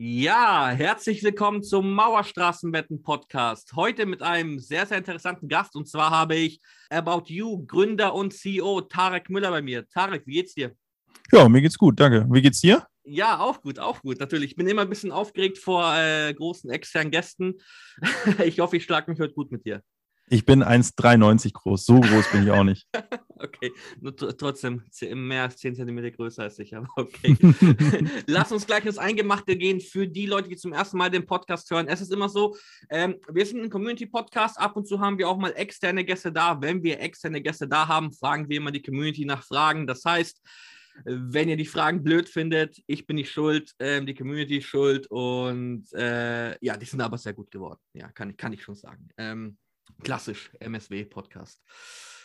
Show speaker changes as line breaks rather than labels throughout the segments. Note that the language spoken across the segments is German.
Ja, herzlich willkommen zum Mauerstraßenwetten-Podcast. Heute mit einem sehr, sehr interessanten Gast. Und zwar habe ich About You, Gründer und CEO Tarek Müller bei mir. Tarek, wie geht's dir?
Ja, mir geht's gut, danke. Wie geht's dir?
Ja, auch gut, auch gut. Natürlich. Ich bin immer ein bisschen aufgeregt vor äh, großen externen Gästen. ich hoffe, ich schlage mich heute gut mit dir.
Ich bin 1,93 groß. So groß bin ich auch nicht.
okay, nur trotzdem mehr als 10 cm größer als ich, aber okay. Lass uns gleich ins Eingemachte gehen für die Leute, die zum ersten Mal den Podcast hören. Es ist immer so, ähm, wir sind ein Community-Podcast. Ab und zu haben wir auch mal externe Gäste da. Wenn wir externe Gäste da haben, fragen wir immer die Community nach Fragen. Das heißt, wenn ihr die Fragen blöd findet, ich bin nicht schuld, ähm, die Community ist schuld und äh, ja, die sind aber sehr gut geworden. Ja, kann, kann ich schon sagen. Ähm, Klassisch MSW-Podcast.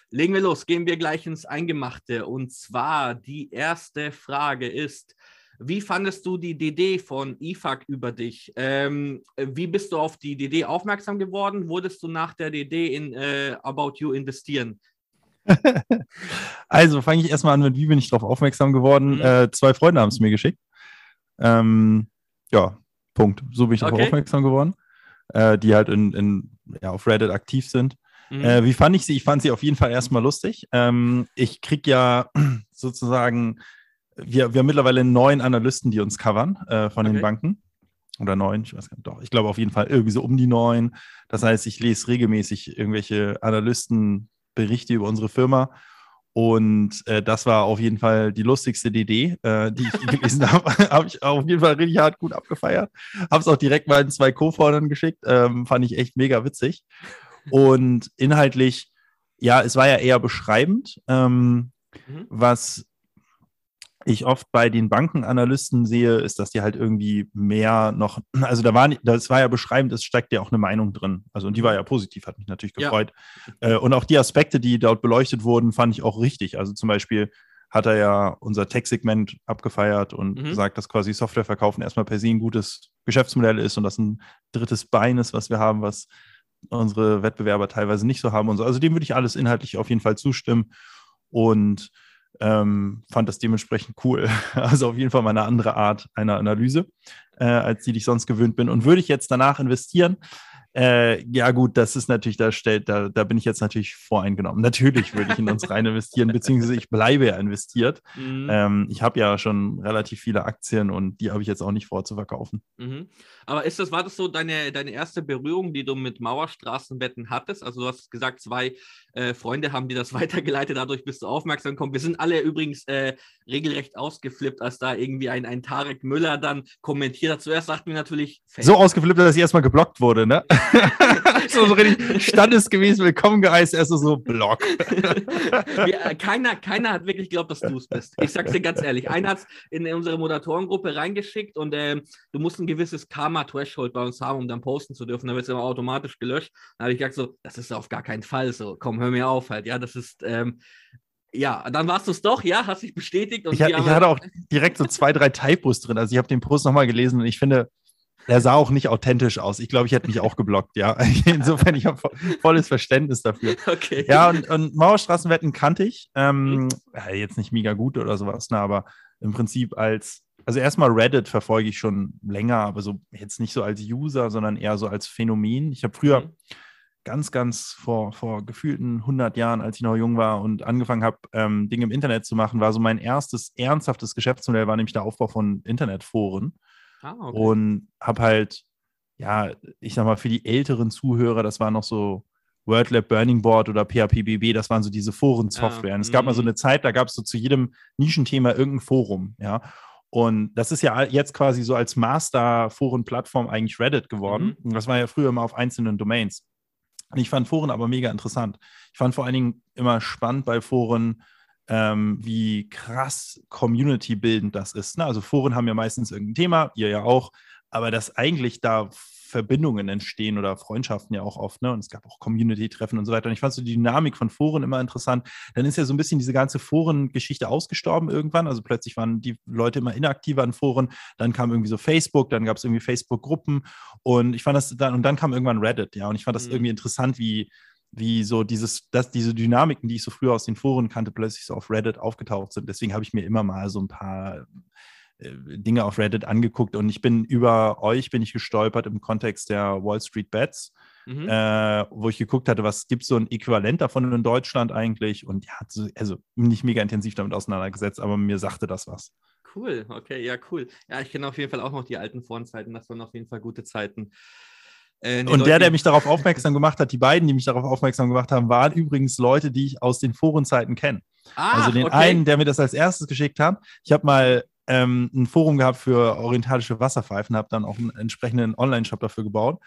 Legen wir los, gehen wir gleich ins Eingemachte. Und zwar die erste Frage ist, wie fandest du die DD von IFAC über dich? Ähm, wie bist du auf die DD aufmerksam geworden? Wurdest du nach der DD in äh, About You investieren?
also fange ich erstmal an mit, wie bin ich darauf aufmerksam geworden? Mhm. Äh, zwei Freunde haben es mir geschickt. Ähm, ja, Punkt. So bin ich darauf okay. aufmerksam geworden äh, die halt in, in, ja, auf Reddit aktiv sind. Mhm. Äh, wie fand ich sie? Ich fand sie auf jeden Fall erstmal lustig. Ähm, ich kriege ja sozusagen, wir, wir haben mittlerweile neun Analysten, die uns covern äh, von okay. den Banken. Oder neun, ich weiß gar nicht, doch. Ich glaube auf jeden Fall irgendwie so um die neun. Das heißt, ich lese regelmäßig irgendwelche Analystenberichte über unsere Firma und äh, das war auf jeden Fall die lustigste DD, äh, die ich gelesen habe. habe ich auf jeden Fall richtig hart gut abgefeiert. Habe es auch direkt meinen zwei Co-Foundern geschickt. Ähm, fand ich echt mega witzig. Und inhaltlich, ja, es war ja eher beschreibend, ähm, mhm. was ich oft bei den Bankenanalysten sehe, ist, dass die halt irgendwie mehr noch, also da war, das war ja beschreibend, es steckt ja auch eine Meinung drin. Also und die war ja positiv, hat mich natürlich gefreut. Ja. Äh, und auch die Aspekte, die dort beleuchtet wurden, fand ich auch richtig. Also zum Beispiel hat er ja unser Tech-Segment abgefeiert und mhm. gesagt, dass quasi Softwareverkaufen erstmal per se ein gutes Geschäftsmodell ist und das ein drittes Bein ist, was wir haben, was unsere Wettbewerber teilweise nicht so haben und so. Also dem würde ich alles inhaltlich auf jeden Fall zustimmen. Und ähm, fand das dementsprechend cool. Also auf jeden Fall mal eine andere Art einer Analyse, äh, als die, die ich sonst gewöhnt bin. Und würde ich jetzt danach investieren, äh, ja, gut, das ist natürlich, da stellt, da, da bin ich jetzt natürlich voreingenommen. Natürlich würde ich in uns rein investieren, beziehungsweise ich bleibe ja investiert. Mhm. Ähm, ich habe ja schon relativ viele Aktien und die habe ich jetzt auch nicht vor zu verkaufen.
Mhm. Aber ist das, war das so deine, deine erste Berührung, die du mit Mauerstraßenwetten hattest? Also du hast gesagt, zwei äh, Freunde haben dir das weitergeleitet, dadurch bist du aufmerksam gekommen. Wir sind alle übrigens äh, regelrecht ausgeflippt, als da irgendwie ein, ein Tarek Müller dann kommentiert hat. Zuerst sagten wir natürlich.
So ausgeflippt, dass ich erstmal geblockt wurde, ne? so, so richtig standesgemäß willkommen geheißt, erst so Block.
Äh, keiner, keiner hat wirklich geglaubt, dass du es bist. Ich sag's dir ganz ehrlich. Einer hat es in unsere Modertorengruppe reingeschickt und ähm, du musst ein gewisses Karma-Threshold bei uns haben, um dann posten zu dürfen. Da wird es immer automatisch gelöscht. Da habe ich gesagt, so, das ist auf gar keinen Fall so. Komm, hör mir auf halt. Ja, das ist. Ähm, ja, dann warst du es doch, ja, hast dich bestätigt.
ich, ich hatte auch direkt so zwei, drei Typos drin. Also ich habe den Post nochmal gelesen und ich finde, er sah auch nicht authentisch aus. Ich glaube, ich hätte mich auch geblockt, ja. Insofern, ich habe volles Verständnis dafür. Okay. Ja, und, und Mauerstraßenwetten kannte ich. Ähm, mhm. jetzt nicht mega gut oder sowas, ne, aber im Prinzip als, also erstmal Reddit verfolge ich schon länger, aber so jetzt nicht so als User, sondern eher so als Phänomen. Ich habe früher mhm. Ganz, ganz vor, vor gefühlten 100 Jahren, als ich noch jung war und angefangen habe, ähm, Dinge im Internet zu machen, war so mein erstes ernsthaftes Geschäftsmodell, war nämlich der Aufbau von Internetforen. Ah, okay. Und habe halt, ja, ich sag mal, für die älteren Zuhörer, das war noch so WordLab Burning Board oder PHPBB, das waren so diese Forensoftware. Ja, es gab mal so mhm. eine Zeit, da gab es so zu jedem Nischenthema irgendein Forum, ja. Und das ist ja jetzt quasi so als Master-Foren-Plattform eigentlich Reddit geworden. Mhm. Und das war ja früher immer auf einzelnen Domains. Ich fand Foren aber mega interessant. Ich fand vor allen Dingen immer spannend bei Foren, ähm, wie krass community-bildend das ist. Ne? Also Foren haben ja meistens irgendein Thema, ihr ja auch, aber dass eigentlich da Verbindungen entstehen oder Freundschaften ja auch oft, ne? Und es gab auch Community-Treffen und so weiter. Und ich fand so die Dynamik von Foren immer interessant. Dann ist ja so ein bisschen diese ganze Forengeschichte ausgestorben irgendwann. Also plötzlich waren die Leute immer inaktiver an Foren. Dann kam irgendwie so Facebook, dann gab es irgendwie Facebook-Gruppen und ich fand das dann, und dann kam irgendwann Reddit, ja. Und ich fand das mhm. irgendwie interessant, wie wie so dieses, dass diese Dynamiken, die ich so früher aus den Foren kannte, plötzlich so auf Reddit aufgetaucht sind. Deswegen habe ich mir immer mal so ein paar Dinge auf Reddit angeguckt und ich bin über euch bin ich gestolpert im Kontext der Wall Street Bets, mhm. äh, wo ich geguckt hatte, was gibt so ein Äquivalent davon in Deutschland eigentlich und ja, also nicht mega intensiv damit auseinandergesetzt, aber mir sagte das was.
Cool, okay, ja, cool. Ja, ich kenne auf jeden Fall auch noch die alten Forenzeiten, das waren auf jeden Fall gute Zeiten.
Äh, und der, der mich darauf aufmerksam gemacht hat, die beiden, die mich darauf aufmerksam gemacht haben, waren übrigens Leute, die ich aus den Forenzeiten kenne. Ah, also den okay. einen, der mir das als erstes geschickt hat. Ich habe mal ähm, ein Forum gehabt für orientalische Wasserpfeifen, habe dann auch einen entsprechenden Online-Shop dafür gebaut.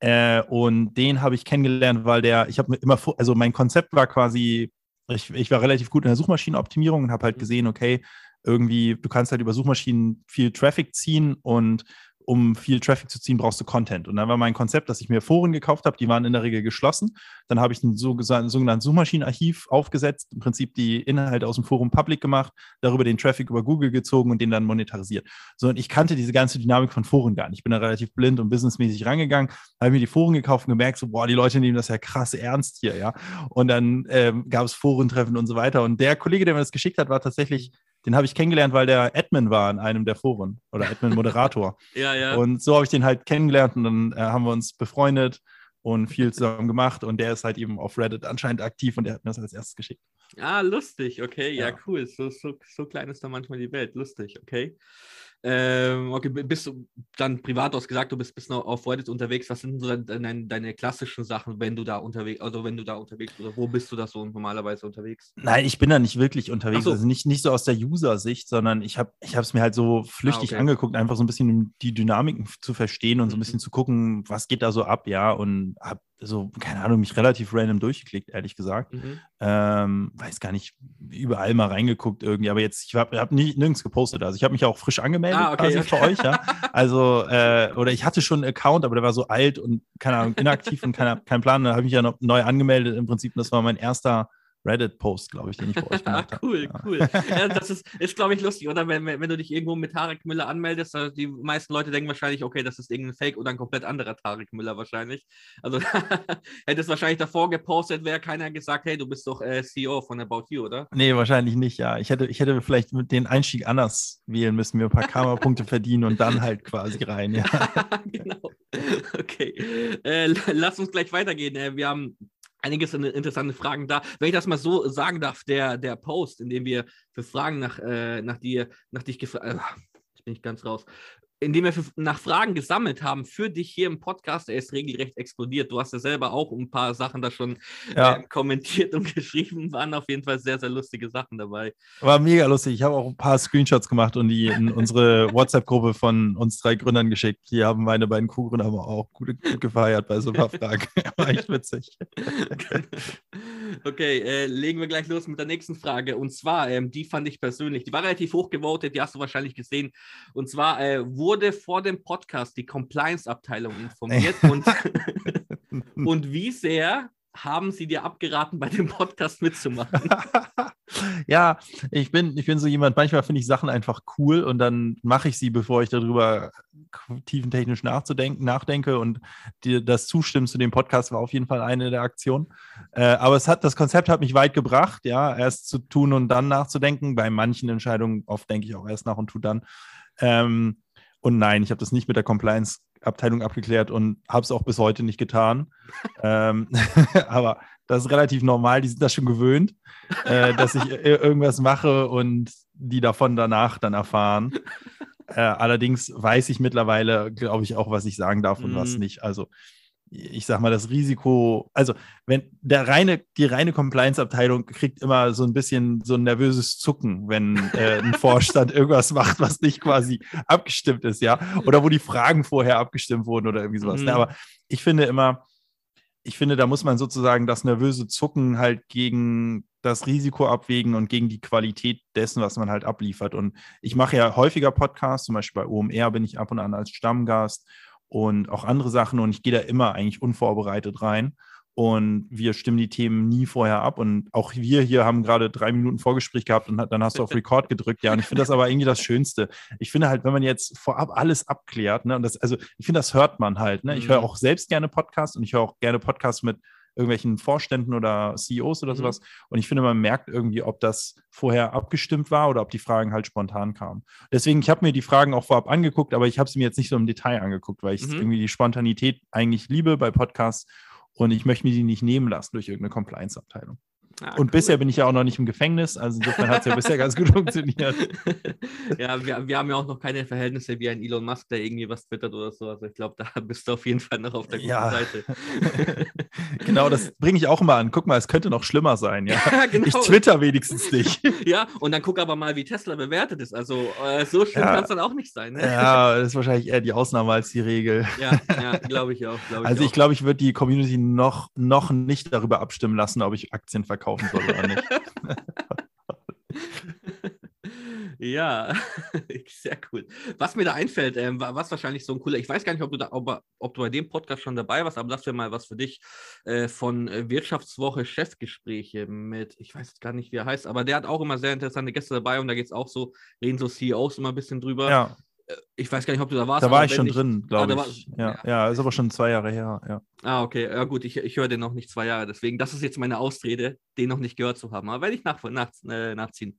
Äh, und den habe ich kennengelernt, weil der, ich habe mir immer, also mein Konzept war quasi, ich, ich war relativ gut in der Suchmaschinenoptimierung und habe halt mhm. gesehen, okay, irgendwie, du kannst halt über Suchmaschinen viel Traffic ziehen und um viel Traffic zu ziehen, brauchst du Content. Und dann war mein Konzept, dass ich mir Foren gekauft habe, die waren in der Regel geschlossen. Dann habe ich ein sogenanntes Suchmaschinenarchiv aufgesetzt, im Prinzip die Inhalte aus dem Forum public gemacht, darüber den Traffic über Google gezogen und den dann monetarisiert. So, und ich kannte diese ganze Dynamik von Foren gar nicht. Ich bin da relativ blind und businessmäßig rangegangen, habe mir die Foren gekauft und gemerkt, so, boah, die Leute nehmen das ja krass ernst hier, ja. Und dann ähm, gab es Forentreffen und so weiter. Und der Kollege, der mir das geschickt hat, war tatsächlich den habe ich kennengelernt, weil der Admin war in einem der Foren oder Admin-Moderator.
ja, ja.
Und so habe ich den halt kennengelernt und dann äh, haben wir uns befreundet und viel zusammen gemacht und der ist halt eben auf Reddit anscheinend aktiv und der hat mir das als erstes geschickt.
Ah, lustig, okay, ja, ja cool. So, so, so klein ist da manchmal die Welt, lustig, okay. Ähm, okay, bist du dann privat aus gesagt, du bist, bist noch auf Reddit unterwegs. Was sind so deine, deine, klassischen Sachen, wenn du da unterwegs, also wenn du da unterwegs bist, oder wo bist du da so normalerweise unterwegs?
Nein, ich bin da nicht wirklich unterwegs. So. Also nicht, nicht so aus der User-Sicht, sondern ich habe ich es mir halt so flüchtig ah, okay. angeguckt, einfach so ein bisschen um die Dynamiken zu verstehen und so ein mhm. bisschen zu gucken, was geht da so ab, ja, und habe so, keine Ahnung, mich relativ random durchgeklickt, ehrlich gesagt. Mhm. Ähm, weiß gar nicht, überall mal reingeguckt irgendwie, aber jetzt, ich habe hab nirgends gepostet. Also ich habe mich auch frisch angemeldet ah, okay, quasi okay. für euch, ja. Also, äh, oder ich hatte schon einen Account, aber der war so alt und, keine Ahnung, inaktiv und kein, kein Plan. Da habe ich mich ja noch neu angemeldet im Prinzip. Und das war mein erster Reddit-Post, glaube ich, den ich bei euch gemacht habe.
cool, ja. cool. Ja, das ist, ist glaube ich, lustig, oder? Wenn, wenn du dich irgendwo mit Tarek Müller anmeldest, also die meisten Leute denken wahrscheinlich, okay, das ist irgendein Fake oder ein komplett anderer Tarek Müller wahrscheinlich. Also hätte es wahrscheinlich davor gepostet, wäre keiner gesagt, hey, du bist doch äh, CEO von About You, oder?
Nee, wahrscheinlich nicht, ja. Ich hätte, ich hätte vielleicht mit den Einstieg anders wählen müssen, mir ein paar Karma-Punkte verdienen und dann halt quasi rein, ja. genau.
Okay. Äh, lass uns gleich weitergehen. Äh, wir haben einiges interessante Fragen da. Wenn ich das mal so sagen darf, der, der Post, in dem wir für Fragen nach, äh, nach dir, nach dich gefragt, äh, ich bin nicht ganz raus, indem wir nach Fragen gesammelt haben für dich hier im Podcast. Er ist regelrecht explodiert. Du hast ja selber auch ein paar Sachen da schon ja. äh, kommentiert und geschrieben. Waren auf jeden Fall sehr, sehr lustige Sachen dabei.
War mega lustig. Ich habe auch ein paar Screenshots gemacht und die in unsere WhatsApp-Gruppe von uns drei Gründern geschickt. Die haben meine beiden Co-Gründer aber auch gut, gut, gefeiert bei so ein paar Fragen. War echt witzig.
okay, äh, legen wir gleich los mit der nächsten Frage. Und zwar, ähm, die fand ich persönlich, die war relativ hoch gewotet, die hast du wahrscheinlich gesehen. Und zwar, äh, wo wurde vor dem Podcast die Compliance-Abteilung informiert und, und wie sehr haben sie dir abgeraten, bei dem Podcast mitzumachen?
ja, ich bin, ich bin so jemand, manchmal finde ich Sachen einfach cool und dann mache ich sie, bevor ich darüber tiefentechnisch nachzudenken, nachdenke und die, das Zustimmen zu dem Podcast war auf jeden Fall eine der Aktionen. Äh, aber es hat, das Konzept hat mich weit gebracht, ja, erst zu tun und dann nachzudenken. Bei manchen Entscheidungen oft denke ich auch erst nach und tu dann. Ähm, und nein, ich habe das nicht mit der Compliance-Abteilung abgeklärt und habe es auch bis heute nicht getan. ähm, aber das ist relativ normal, die sind das schon gewöhnt, äh, dass ich irgendwas mache und die davon danach dann erfahren. Äh, allerdings weiß ich mittlerweile, glaube ich, auch, was ich sagen darf und mm. was mhm. nicht. Also ich sag mal, das Risiko, also wenn der reine, die reine Compliance-Abteilung kriegt immer so ein bisschen so ein nervöses Zucken, wenn äh, ein Vorstand irgendwas macht, was nicht quasi abgestimmt ist, ja, oder wo die Fragen vorher abgestimmt wurden oder irgendwie sowas. Ne? Mhm. Ne? Aber ich finde immer, ich finde, da muss man sozusagen das nervöse Zucken halt gegen das Risiko abwägen und gegen die Qualität dessen, was man halt abliefert. Und ich mache ja häufiger Podcasts, zum Beispiel bei OMR bin ich ab und an als Stammgast und auch andere Sachen. Und ich gehe da immer eigentlich unvorbereitet rein. Und wir stimmen die Themen nie vorher ab. Und auch wir hier haben gerade drei Minuten Vorgespräch gehabt und dann hast du auf Record gedrückt. Ja, und ich finde das aber irgendwie das Schönste. Ich finde halt, wenn man jetzt vorab alles abklärt, ne, und das, also ich finde, das hört man halt. Ne? Ich höre mhm. auch selbst gerne Podcasts und ich höre auch gerne Podcasts mit irgendwelchen Vorständen oder CEOs oder mhm. sowas. Und ich finde, man merkt irgendwie, ob das vorher abgestimmt war oder ob die Fragen halt spontan kamen. Deswegen, ich habe mir die Fragen auch vorab angeguckt, aber ich habe sie mir jetzt nicht so im Detail angeguckt, weil ich mhm. irgendwie die Spontanität eigentlich liebe bei Podcasts und ich möchte mir die nicht nehmen lassen durch irgendeine Compliance-Abteilung. Ah, und cool. bisher bin ich ja auch noch nicht im Gefängnis, also insofern hat es ja bisher ganz gut funktioniert.
Ja, wir, wir, haben ja auch noch keine Verhältnisse wie ein Elon Musk, der irgendwie was twittert oder so. Also ich glaube, da bist du auf jeden Fall noch auf der guten ja. Seite.
genau, das bringe ich auch immer an. Guck mal, es könnte noch schlimmer sein. Ja, ja genau. Ich twitter wenigstens nicht.
Ja, und dann guck aber mal, wie Tesla bewertet ist. Also äh, so schlimm ja. kann es dann auch nicht sein. Ne?
Ja, das ist wahrscheinlich eher die Ausnahme als die Regel.
Ja, ja glaube ich auch.
Glaub ich also ich glaube, ich würde die Community noch, noch nicht darüber abstimmen lassen, ob ich Aktien verkaufe kaufen soll oder nicht.
Ja, sehr cool. Was mir da einfällt, ähm, was wahrscheinlich so ein cooler, ich weiß gar nicht, ob du, da, ob, ob, du bei dem Podcast schon dabei warst, aber das wäre mal was für dich äh, von äh, Wirtschaftswoche Chefgespräche mit, ich weiß jetzt gar nicht, wie er heißt, aber der hat auch immer sehr interessante Gäste dabei und da geht es auch so, reden so CEOs immer ein bisschen drüber.
Ja.
Äh, ich weiß gar nicht, ob du da warst.
Da war ich schon ich, drin, glaube ah, ich. War, ja, ja, ja, ist aber schon zwei Jahre her. Ja.
Ah, okay. Ja, gut, ich, ich höre den noch nicht zwei Jahre. Deswegen, das ist jetzt meine Ausrede, den noch nicht gehört zu haben. Aber werde ich nach, nach, äh, nachziehen.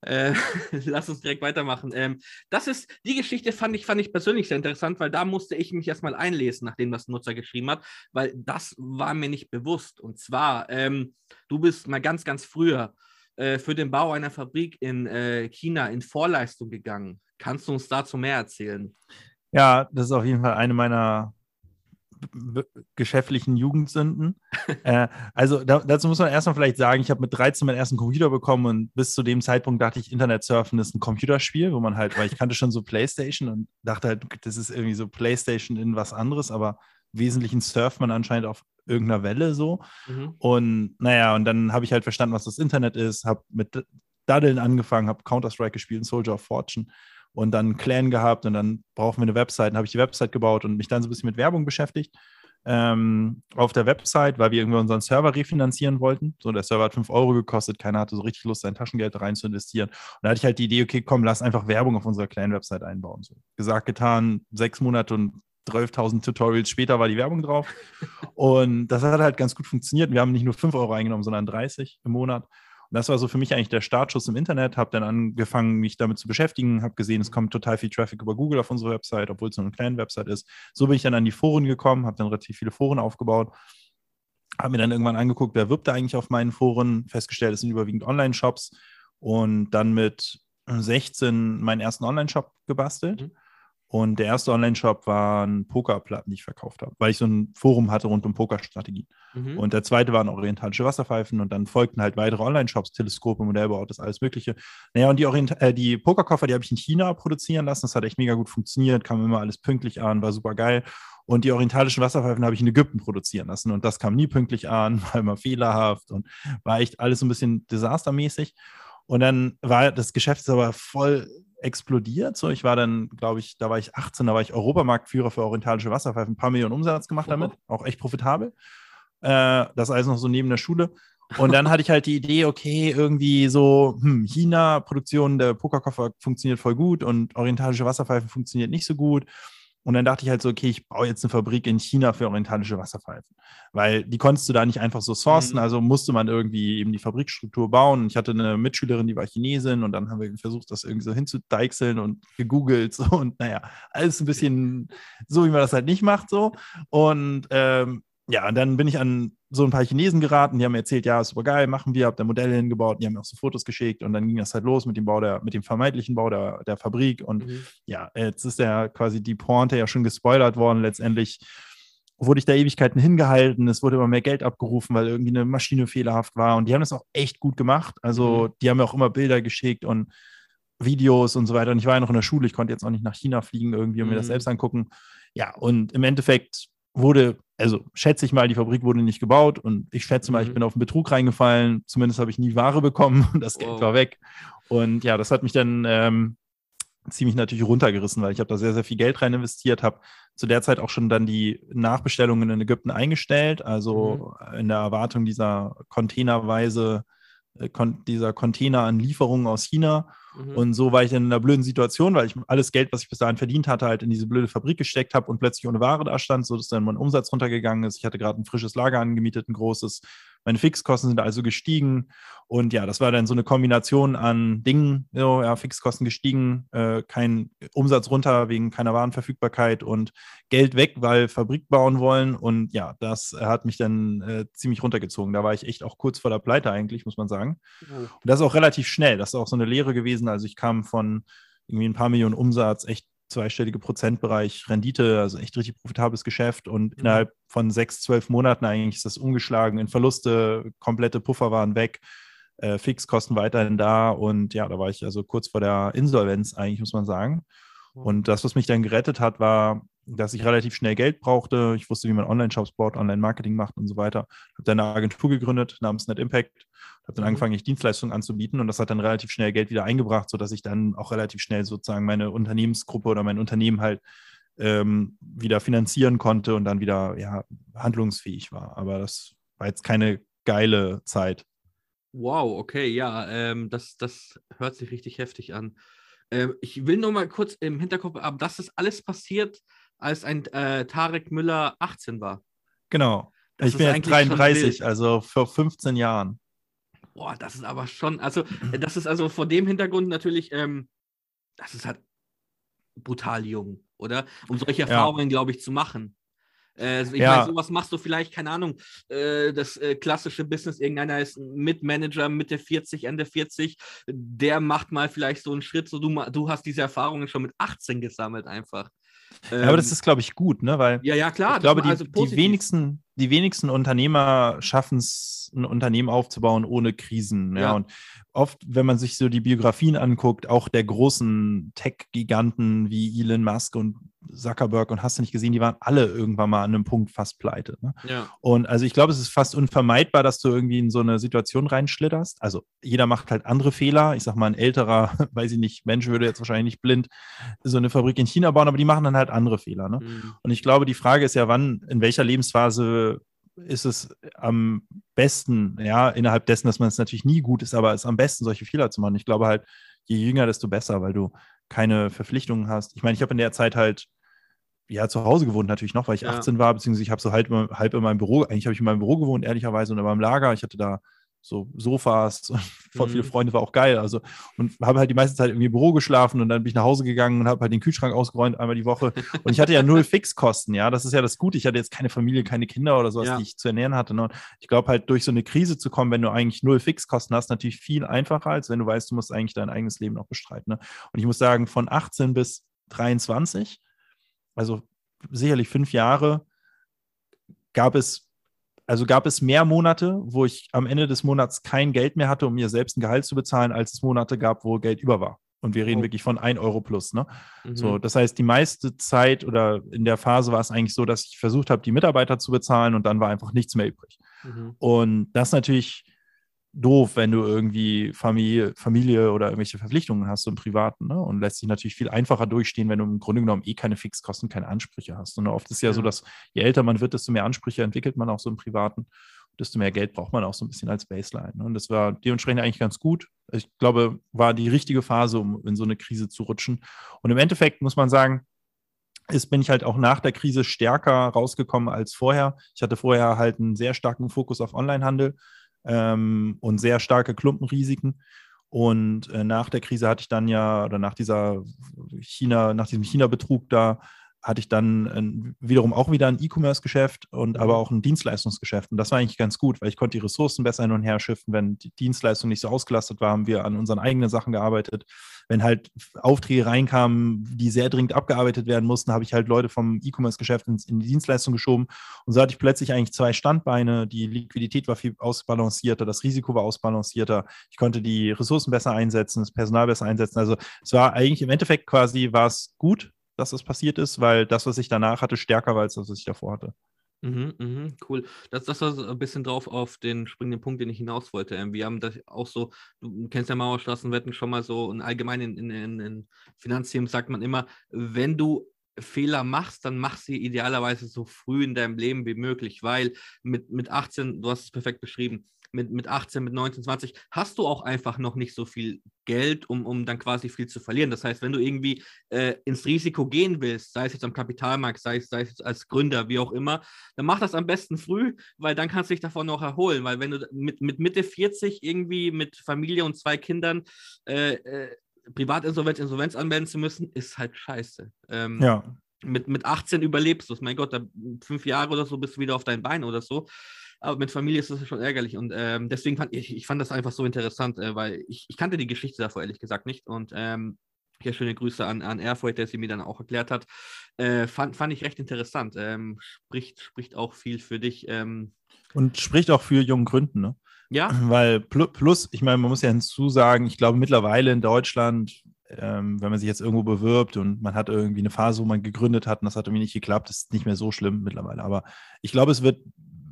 Äh, lass uns direkt weitermachen. Ähm, das ist, die Geschichte fand ich, fand ich persönlich sehr interessant, weil da musste ich mich erstmal einlesen, nachdem das Nutzer geschrieben hat, weil das war mir nicht bewusst. Und zwar, ähm, du bist mal ganz, ganz früher äh, für den Bau einer Fabrik in äh, China in Vorleistung gegangen. Kannst du uns dazu mehr erzählen?
Ja, das ist auf jeden Fall eine meiner geschäftlichen Jugendsünden. äh, also da, dazu muss man erstmal vielleicht sagen, ich habe mit 13 meinen ersten Computer bekommen und bis zu dem Zeitpunkt dachte ich, Internetsurfen ist ein Computerspiel, wo man halt, weil ich kannte schon so Playstation und dachte halt, das ist irgendwie so Playstation in was anderes, aber im Wesentlichen surft man anscheinend auf irgendeiner Welle so. Mhm. Und naja, und dann habe ich halt verstanden, was das Internet ist, habe mit Daddeln angefangen, habe Counter-Strike gespielt, Soldier of Fortune und dann einen Clan gehabt und dann brauchen wir eine Website. Dann habe ich die Website gebaut und mich dann so ein bisschen mit Werbung beschäftigt ähm, auf der Website, weil wir irgendwie unseren Server refinanzieren wollten. So, der Server hat 5 Euro gekostet, keiner hatte so richtig Lust, sein Taschengeld rein zu investieren. Und da hatte ich halt die Idee, okay, komm, lass einfach Werbung auf unserer Clan-Website einbauen. So, gesagt, getan, sechs Monate und 12.000 Tutorials später war die Werbung drauf. Und das hat halt ganz gut funktioniert. Wir haben nicht nur 5 Euro eingenommen, sondern 30 im Monat. Das war so für mich eigentlich der Startschuss im Internet. Habe dann angefangen, mich damit zu beschäftigen, habe gesehen, es kommt total viel Traffic über Google auf unsere Website, obwohl es nur eine kleine Website ist. So bin ich dann an die Foren gekommen, habe dann relativ viele Foren aufgebaut. Habe mir dann irgendwann angeguckt, wer wirbt da eigentlich auf meinen Foren, festgestellt, es sind überwiegend Online-Shops und dann mit 16 meinen ersten Online-Shop gebastelt. Mhm und der erste Online-Shop waren Pokerplatten, die ich verkauft habe, weil ich so ein Forum hatte rund um Pokerstrategien. Mhm. Und der zweite waren orientalische Wasserpfeifen und dann folgten halt weitere Online-Shops, Teleskope, Modellbau, das alles Mögliche. Naja, und die, Orient äh, die Pokerkoffer, die habe ich in China produzieren lassen. Das hat echt mega gut funktioniert, kam immer alles pünktlich an, war super geil. Und die orientalischen Wasserpfeifen habe ich in Ägypten produzieren lassen. Und das kam nie pünktlich an, war immer fehlerhaft und war echt alles so ein bisschen desastermäßig. Und dann war das Geschäft aber voll explodiert. So, ich war dann, glaube ich, da war ich 18, da war ich Europamarktführer für orientalische Wasserpfeifen, ein paar Millionen Umsatz gemacht damit, auch echt profitabel. Äh, das alles noch so neben der Schule. Und dann hatte ich halt die Idee, okay, irgendwie so, hm, China-Produktion der Pokerkoffer funktioniert voll gut und orientalische Wasserpfeifen funktioniert nicht so gut. Und dann dachte ich halt so, okay, ich baue jetzt eine Fabrik in China für orientalische Wasserpfeifen. Weil die konntest du da nicht einfach so sourcen, mhm. also musste man irgendwie eben die Fabrikstruktur bauen. Ich hatte eine Mitschülerin, die war Chinesin und dann haben wir versucht, das irgendwie so hinzudeichseln und gegoogelt so und naja, alles ein bisschen so, wie man das halt nicht macht so. Und ähm, ja, und dann bin ich an so ein paar Chinesen geraten, die haben mir erzählt, ja, ist super geil, machen wir, hab da Modelle hingebaut, die haben mir auch so Fotos geschickt und dann ging das halt los mit dem Bau der, mit dem vermeintlichen Bau der, der Fabrik und mhm. ja, jetzt ist ja quasi die Pointe ja schon gespoilert worden, letztendlich wurde ich da Ewigkeiten hingehalten, es wurde immer mehr Geld abgerufen, weil irgendwie eine Maschine fehlerhaft war und die haben das auch echt gut gemacht, also mhm. die haben mir auch immer Bilder geschickt und Videos und so weiter und ich war ja noch in der Schule, ich konnte jetzt auch nicht nach China fliegen irgendwie und mhm. mir das mhm. selbst angucken, ja, und im Endeffekt wurde, also schätze ich mal, die Fabrik wurde nicht gebaut und ich schätze mal, mhm. ich bin auf einen Betrug reingefallen. Zumindest habe ich nie Ware bekommen und das Geld wow. war weg. Und ja, das hat mich dann ähm, ziemlich natürlich runtergerissen, weil ich habe da sehr, sehr viel Geld rein investiert, habe zu der Zeit auch schon dann die Nachbestellungen in Ägypten eingestellt, also mhm. in der Erwartung dieser containerweise äh, dieser Container an Lieferungen aus China. Mhm. Und so war ich dann in einer blöden Situation, weil ich alles Geld, was ich bis dahin verdient hatte, halt in diese blöde Fabrik gesteckt habe und plötzlich ohne Ware da stand, sodass dann mein Umsatz runtergegangen ist. Ich hatte gerade ein frisches Lager angemietet, ein großes. Meine Fixkosten sind also gestiegen. Und ja, das war dann so eine Kombination an Dingen, so, ja, Fixkosten gestiegen, äh, kein Umsatz runter wegen keiner Warenverfügbarkeit und Geld weg, weil Fabrik bauen wollen. Und ja, das hat mich dann äh, ziemlich runtergezogen. Da war ich echt auch kurz vor der Pleite eigentlich, muss man sagen. Mhm. Und das ist auch relativ schnell. Das ist auch so eine Lehre gewesen. Also ich kam von irgendwie ein paar Millionen Umsatz echt zweistellige Prozentbereich Rendite, also echt richtig profitables Geschäft und mhm. innerhalb von sechs, zwölf Monaten eigentlich ist das umgeschlagen in Verluste, komplette Puffer waren weg, äh, Fixkosten weiterhin da und ja, da war ich also kurz vor der Insolvenz eigentlich, muss man sagen. Und das, was mich dann gerettet hat, war, dass ich relativ schnell Geld brauchte. Ich wusste, wie man Online-Shops baut, Online-Marketing macht und so weiter. Habe dann eine Agentur gegründet namens Net Impact habe dann mhm. angefangen, ich Dienstleistungen anzubieten und das hat dann relativ schnell Geld wieder eingebracht, sodass ich dann auch relativ schnell sozusagen meine Unternehmensgruppe oder mein Unternehmen halt ähm, wieder finanzieren konnte und dann wieder ja, handlungsfähig war. Aber das war jetzt keine geile Zeit.
Wow, okay, ja, ähm, das, das hört sich richtig heftig an. Ähm, ich will nur mal kurz im Hinterkopf haben, das ist alles passiert, als ein äh, Tarek Müller 18 war.
Genau. Das ich bin jetzt 33, also vor 15 Jahren.
Boah, das ist aber schon, also äh, das ist also vor dem Hintergrund natürlich, ähm, das ist halt brutal jung, oder? Um solche Erfahrungen, ja. glaube ich, zu machen. Äh, ich ja. meine, sowas machst du vielleicht, keine Ahnung, äh, das äh, klassische Business, irgendeiner ist Mitmanager, Mitte 40, Ende 40, der macht mal vielleicht so einen Schritt, so du, du hast diese Erfahrungen schon mit 18 gesammelt einfach.
Ähm, ja, aber das ist, glaube ich, gut, ne? Weil
ja, ja, klar.
Ich glaube, die, also die, wenigsten, die wenigsten Unternehmer schaffen es, ein Unternehmen aufzubauen ohne Krisen. Ja. ja. Und oft, wenn man sich so die Biografien anguckt, auch der großen Tech-Giganten wie Elon Musk und Zuckerberg und hast du nicht gesehen, die waren alle irgendwann mal an einem Punkt fast pleite. Ne? Ja. Und also ich glaube, es ist fast unvermeidbar, dass du irgendwie in so eine Situation reinschlitterst. Also jeder macht halt andere Fehler. Ich sag mal, ein älterer, weiß ich nicht, Mensch würde jetzt wahrscheinlich nicht blind so eine Fabrik in China bauen, aber die machen dann halt andere Fehler. Ne? Mhm. Und ich glaube, die Frage ist ja, wann, in welcher Lebensphase ist es am besten, ja, innerhalb dessen, dass man es natürlich nie gut ist, aber es ist am besten, solche Fehler zu machen. Ich glaube halt, je jünger, desto besser, weil du keine Verpflichtungen hast. Ich meine, ich habe in der Zeit halt ja, zu Hause gewohnt natürlich noch, weil ich ja. 18 war, beziehungsweise ich habe so halb, halb in meinem Büro, eigentlich habe ich in meinem Büro gewohnt, ehrlicherweise, und in meinem Lager. Ich hatte da so Sofas, voll mhm. viele Freunde, war auch geil. Also, und habe halt die meiste Zeit irgendwie im Büro geschlafen und dann bin ich nach Hause gegangen und habe halt den Kühlschrank ausgeräumt einmal die Woche. Und ich hatte ja null Fixkosten, ja. Das ist ja das Gute. Ich hatte jetzt keine Familie, keine Kinder oder sowas, ja. die ich zu ernähren hatte. Ne? Und ich glaube halt, durch so eine Krise zu kommen, wenn du eigentlich null Fixkosten hast, natürlich viel einfacher, als wenn du weißt, du musst eigentlich dein eigenes Leben noch bestreiten. Ne? Und ich muss sagen, von 18 bis 23, also sicherlich fünf Jahre, gab es, also gab es mehr Monate, wo ich am Ende des Monats kein Geld mehr hatte, um mir selbst ein Gehalt zu bezahlen, als es Monate gab, wo Geld über war. Und wir reden oh. wirklich von 1 Euro plus. Ne? Mhm. So, das heißt, die meiste Zeit oder in der Phase war es eigentlich so, dass ich versucht habe, die Mitarbeiter zu bezahlen und dann war einfach nichts mehr übrig. Mhm. Und das natürlich doof, wenn du irgendwie Familie, Familie oder irgendwelche Verpflichtungen hast, so im Privaten. Ne? Und lässt sich natürlich viel einfacher durchstehen, wenn du im Grunde genommen eh keine Fixkosten, keine Ansprüche hast. Und oft ist ja, ja so, dass je älter man wird, desto mehr Ansprüche entwickelt man auch so im Privaten. Desto mehr Geld braucht man auch so ein bisschen als Baseline. Ne? Und das war dementsprechend eigentlich ganz gut. Ich glaube, war die richtige Phase, um in so eine Krise zu rutschen. Und im Endeffekt muss man sagen, ist, bin ich halt auch nach der Krise stärker rausgekommen als vorher. Ich hatte vorher halt einen sehr starken Fokus auf Onlinehandel ähm, und sehr starke Klumpenrisiken. Und äh, nach der Krise hatte ich dann ja, oder nach dieser China, nach diesem China-Betrug da, hatte ich dann äh, wiederum auch wieder ein E-Commerce-Geschäft und aber mhm. auch ein Dienstleistungsgeschäft. Und das war eigentlich ganz gut, weil ich konnte die Ressourcen besser hin und her schiffen. Wenn die Dienstleistung nicht so ausgelastet war, haben wir an unseren eigenen Sachen gearbeitet wenn halt Aufträge reinkamen, die sehr dringend abgearbeitet werden mussten, habe ich halt Leute vom E-Commerce-Geschäft in, in, die Dienstleistung geschoben. Und so hatte ich plötzlich eigentlich zwei Standbeine. Die Liquidität war viel ausbalancierter, das Risiko war ausbalancierter. Ich konnte die Ressourcen besser einsetzen, das Personal besser einsetzen. Also es war eigentlich im Endeffekt quasi, war es gut, dass das passiert ist, weil das, was ich danach hatte, stärker war als das, was ich davor hatte.
Mhm, mhm, cool. Das, das war so ein bisschen drauf auf den springenden Punkt, den ich hinaus wollte. Ähm, wir haben das auch so, du kennst ja Mauerstraßenwetten schon mal so, und allgemein in, in, in, in Finanzthemen sagt man immer, wenn du Fehler machst, dann mach sie idealerweise so früh in deinem Leben wie möglich, weil mit, mit 18, du hast es perfekt beschrieben, mit, mit 18, mit 19, 20, hast du auch einfach noch nicht so viel Geld, um, um dann quasi viel zu verlieren. Das heißt, wenn du irgendwie äh, ins Risiko gehen willst, sei es jetzt am Kapitalmarkt, sei es, sei es als Gründer, wie auch immer, dann mach das am besten früh, weil dann kannst du dich davon noch erholen. Weil wenn du mit, mit Mitte 40 irgendwie mit Familie und zwei Kindern äh, äh, Privatinsolvenz, Insolvenz anmelden zu müssen, ist halt scheiße. Ähm, ja. Mit, mit 18 überlebst du es. Mein Gott, da, fünf Jahre oder so bist du wieder auf dein Bein oder so. Aber mit Familie ist das schon ärgerlich. Und ähm, deswegen fand ich, ich fand das einfach so interessant, äh, weil ich, ich kannte die Geschichte davor ehrlich gesagt nicht. Und ähm, hier schöne Grüße an, an Erfurt, der sie mir dann auch erklärt hat. Äh, fand, fand ich recht interessant. Ähm, spricht, spricht auch viel für dich. Ähm.
Und spricht auch für jungen Gründen, ne? Ja. Weil plus, ich meine, man muss ja hinzusagen, ich glaube mittlerweile in Deutschland, ähm, wenn man sich jetzt irgendwo bewirbt und man hat irgendwie eine Phase, wo man gegründet hat und das hat irgendwie nicht geklappt, ist nicht mehr so schlimm mittlerweile. Aber ich glaube, es wird,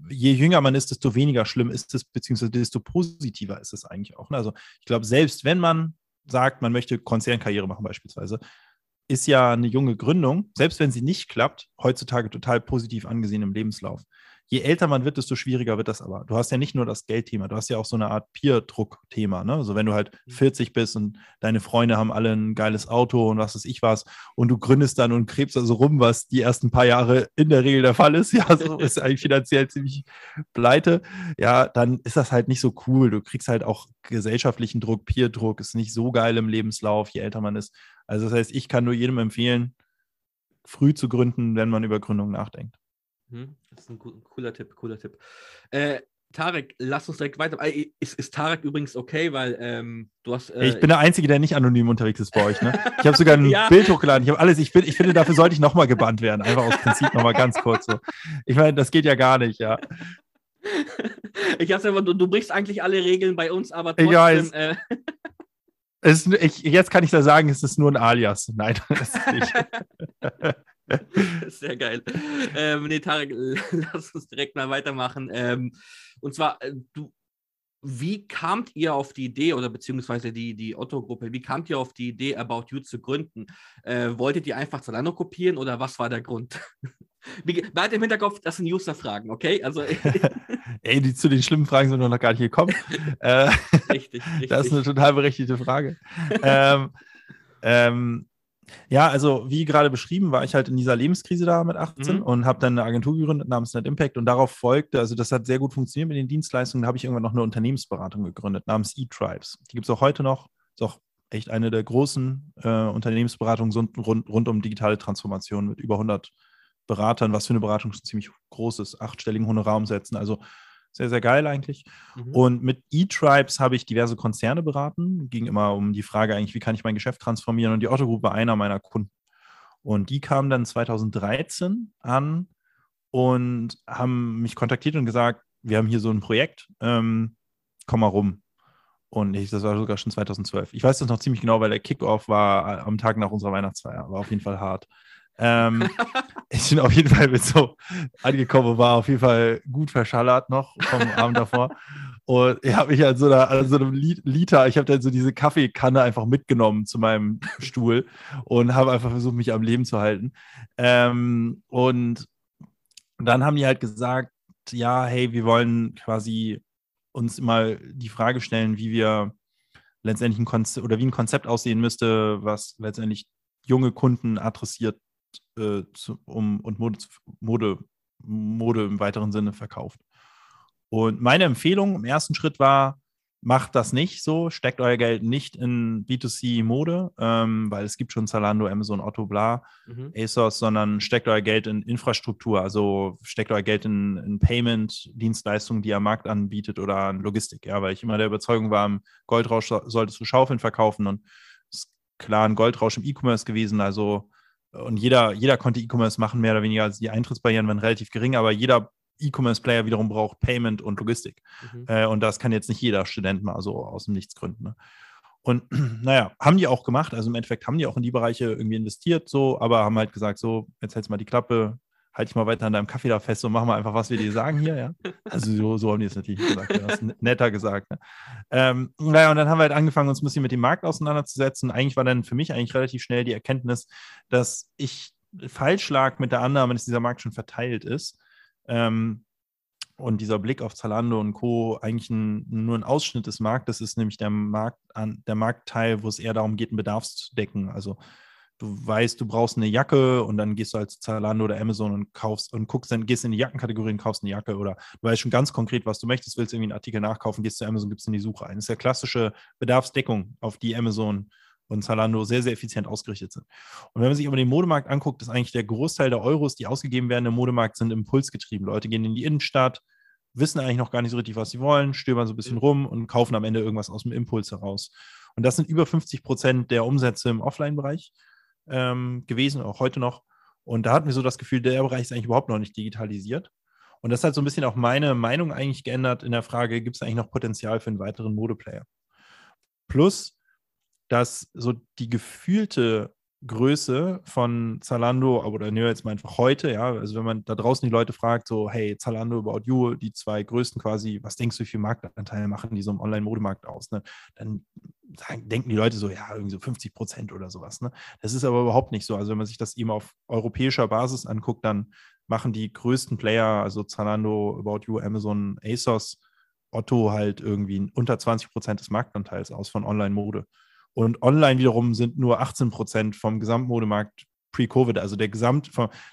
je jünger man ist, desto weniger schlimm ist es, beziehungsweise desto positiver ist es eigentlich auch. Ne? Also ich glaube, selbst wenn man sagt, man möchte Konzernkarriere machen beispielsweise, ist ja eine junge Gründung, selbst wenn sie nicht klappt, heutzutage total positiv angesehen im Lebenslauf. Je älter man wird, desto schwieriger wird das aber. Du hast ja nicht nur das Geldthema, du hast ja auch so eine Art Peer-Druck-Thema. Ne? Also wenn du halt 40 mhm. bist und deine Freunde haben alle ein geiles Auto und was weiß ich was und du gründest dann und krebst also rum, was die ersten paar Jahre in der Regel der Fall ist, ja, so ist eigentlich finanziell ziemlich pleite, ja, dann ist das halt nicht so cool. Du kriegst halt auch gesellschaftlichen Druck, Peer-Druck, ist nicht so geil im Lebenslauf, je älter man ist. Also das heißt, ich kann nur jedem empfehlen, früh zu gründen, wenn man über Gründung nachdenkt.
Hm, das ist ein cooler Tipp, cooler Tipp. Äh, Tarek, lass uns direkt weiter. Äh, ist, ist Tarek übrigens okay, weil ähm, du hast.
Äh, ich bin der Einzige, der nicht anonym unterwegs ist bei euch. Ne? Ich habe sogar ein ja. Bild hochgeladen. Ich habe alles. Ich, bin, ich finde, dafür sollte ich nochmal gebannt werden. Einfach aus Prinzip nochmal ganz kurz so. Ich meine, das geht ja gar nicht, ja.
Ich hab's einfach, du, du brichst eigentlich alle Regeln bei uns, aber trotzdem. Ich weiß. Äh,
es, ich, jetzt kann ich da sagen, es ist nur ein Alias. Nein, das ist nicht.
Sehr geil. Ähm, nee, Tarek, lass uns direkt mal weitermachen. Ähm, und zwar, äh, du, wie kamt ihr auf die Idee oder beziehungsweise die, die Otto-Gruppe, wie kamt ihr auf die Idee, About You zu gründen? Äh, wolltet ihr einfach Zalando kopieren oder was war der Grund? Bleibt im Hinterkopf, das sind User-Fragen, okay? Also,
Ey, die zu den schlimmen Fragen sind noch gar nicht gekommen. äh, richtig, richtig. Das ist eine total berechtigte Frage. ähm, ähm, ja, also wie gerade beschrieben, war ich halt in dieser Lebenskrise da mit 18 mhm. und habe dann eine Agentur gegründet namens Net Impact und darauf folgte, also das hat sehr gut funktioniert mit den Dienstleistungen, da habe ich irgendwann noch eine Unternehmensberatung gegründet namens eTribes. Die gibt es auch heute noch, ist auch echt eine der großen äh, Unternehmensberatungen rund, rund um digitale Transformation mit über 100 Beratern, was für eine Beratung schon ziemlich groß ist, achtstelligen Honorarumsätzen, also sehr, sehr geil eigentlich. Mhm. Und mit eTribes habe ich diverse Konzerne beraten. Ging immer um die Frage eigentlich, wie kann ich mein Geschäft transformieren? Und die Otto Group war einer meiner Kunden. Und die kamen dann 2013 an und haben mich kontaktiert und gesagt, wir haben hier so ein Projekt, ähm, komm mal rum. Und ich, das war sogar schon 2012. Ich weiß das noch ziemlich genau, weil der Kickoff war am Tag nach unserer Weihnachtsfeier. War auf jeden Fall hart. Ähm, ich bin auf jeden Fall mit so angekommen, war auf jeden Fall gut verschallert noch vom Abend davor. Und ich habe mich an so, einer, an so einem Liter, ich habe dann so diese Kaffeekanne einfach mitgenommen zu meinem Stuhl und habe einfach versucht, mich am Leben zu halten. Ähm, und dann haben die halt gesagt, ja, hey, wir wollen quasi uns mal die Frage stellen, wie wir letztendlich ein Konzept oder wie ein Konzept aussehen müsste, was letztendlich junge Kunden adressiert äh, zu, um, und Mode, Mode, Mode im weiteren Sinne verkauft. Und meine Empfehlung im ersten Schritt war, macht das nicht so, steckt euer Geld nicht in B2C-Mode, ähm, weil es gibt schon Zalando, Amazon, Otto, bla, mhm. ASOS, sondern steckt euer Geld in Infrastruktur, also steckt euer Geld in, in Payment, Dienstleistungen, die ihr am Markt anbietet oder in Logistik, ja, weil ich immer der Überzeugung war, im Goldrausch solltest du Schaufeln verkaufen und es ist klar ein Goldrausch im E-Commerce gewesen, also und jeder, jeder konnte E-Commerce machen, mehr oder weniger. Also die Eintrittsbarrieren waren relativ gering, aber jeder E-Commerce-Player wiederum braucht Payment und Logistik. Mhm. Äh, und das kann jetzt nicht jeder Student mal so aus dem Nichts gründen. Ne? Und naja, haben die auch gemacht. Also im Endeffekt haben die auch in die Bereiche irgendwie investiert, so, aber haben halt gesagt, so, jetzt hältst du mal die Klappe, halt dich mal weiter an deinem Kaffee da fest und mach mal einfach, was wir dir sagen hier, ja. Also so, so haben die es natürlich gesagt, ja. das netter gesagt. Ne? Ähm, naja, und dann haben wir halt angefangen, uns ein bisschen mit dem Markt auseinanderzusetzen. Eigentlich war dann für mich eigentlich relativ schnell die Erkenntnis, dass ich falsch lag mit der Annahme, dass dieser Markt schon verteilt ist. Ähm, und dieser Blick auf Zalando und Co. eigentlich ein, nur ein Ausschnitt des Marktes ist, nämlich der, Markt, der Marktteil, wo es eher darum geht, einen Bedarf zu decken. Also du weißt, du brauchst eine Jacke und dann gehst du als Zalando oder Amazon und kaufst und guckst dann, gehst in die Jackenkategorie und kaufst eine Jacke oder du weißt schon ganz konkret, was du möchtest, willst irgendwie einen Artikel nachkaufen, gehst zu Amazon, gibst in die Suche ein. Das ist ja klassische Bedarfsdeckung, auf die Amazon und Zalando sehr, sehr effizient ausgerichtet sind. Und wenn man sich aber den Modemarkt anguckt, ist eigentlich der Großteil der Euros, die ausgegeben werden im Modemarkt, sind impulsgetrieben. Leute gehen in die Innenstadt, wissen eigentlich noch gar nicht so richtig, was sie wollen, stöbern so ein bisschen mhm. rum und kaufen am Ende irgendwas aus dem Impuls heraus. Und das sind über 50 Prozent der Umsätze im Offline-Bereich ähm, gewesen, auch heute noch. Und da hatten wir so das Gefühl, der Bereich ist eigentlich überhaupt noch nicht digitalisiert. Und das hat so ein bisschen auch meine Meinung eigentlich geändert in der Frage, gibt es eigentlich noch Potenzial für einen weiteren Modeplayer? Plus, dass so die gefühlte Größe von Zalando, oder nehmen wir jetzt mal einfach heute, ja, also wenn man da draußen die Leute fragt, so, hey, Zalando, About You, die zwei größten quasi, was denkst du, wie viel Marktanteile machen die so im Online-Modemarkt aus, ne? Dann sagen, denken die Leute so, ja, irgendwie so 50 Prozent oder sowas, ne? Das ist aber überhaupt nicht so. Also wenn man sich das eben auf europäischer Basis anguckt, dann machen die größten Player, also Zalando, About You, Amazon, ASOS, Otto halt irgendwie unter 20 Prozent des Marktanteils aus von Online-Mode. Und online wiederum sind nur 18 Prozent vom Gesamtmodemarkt pre-Covid. Also der Gesamt,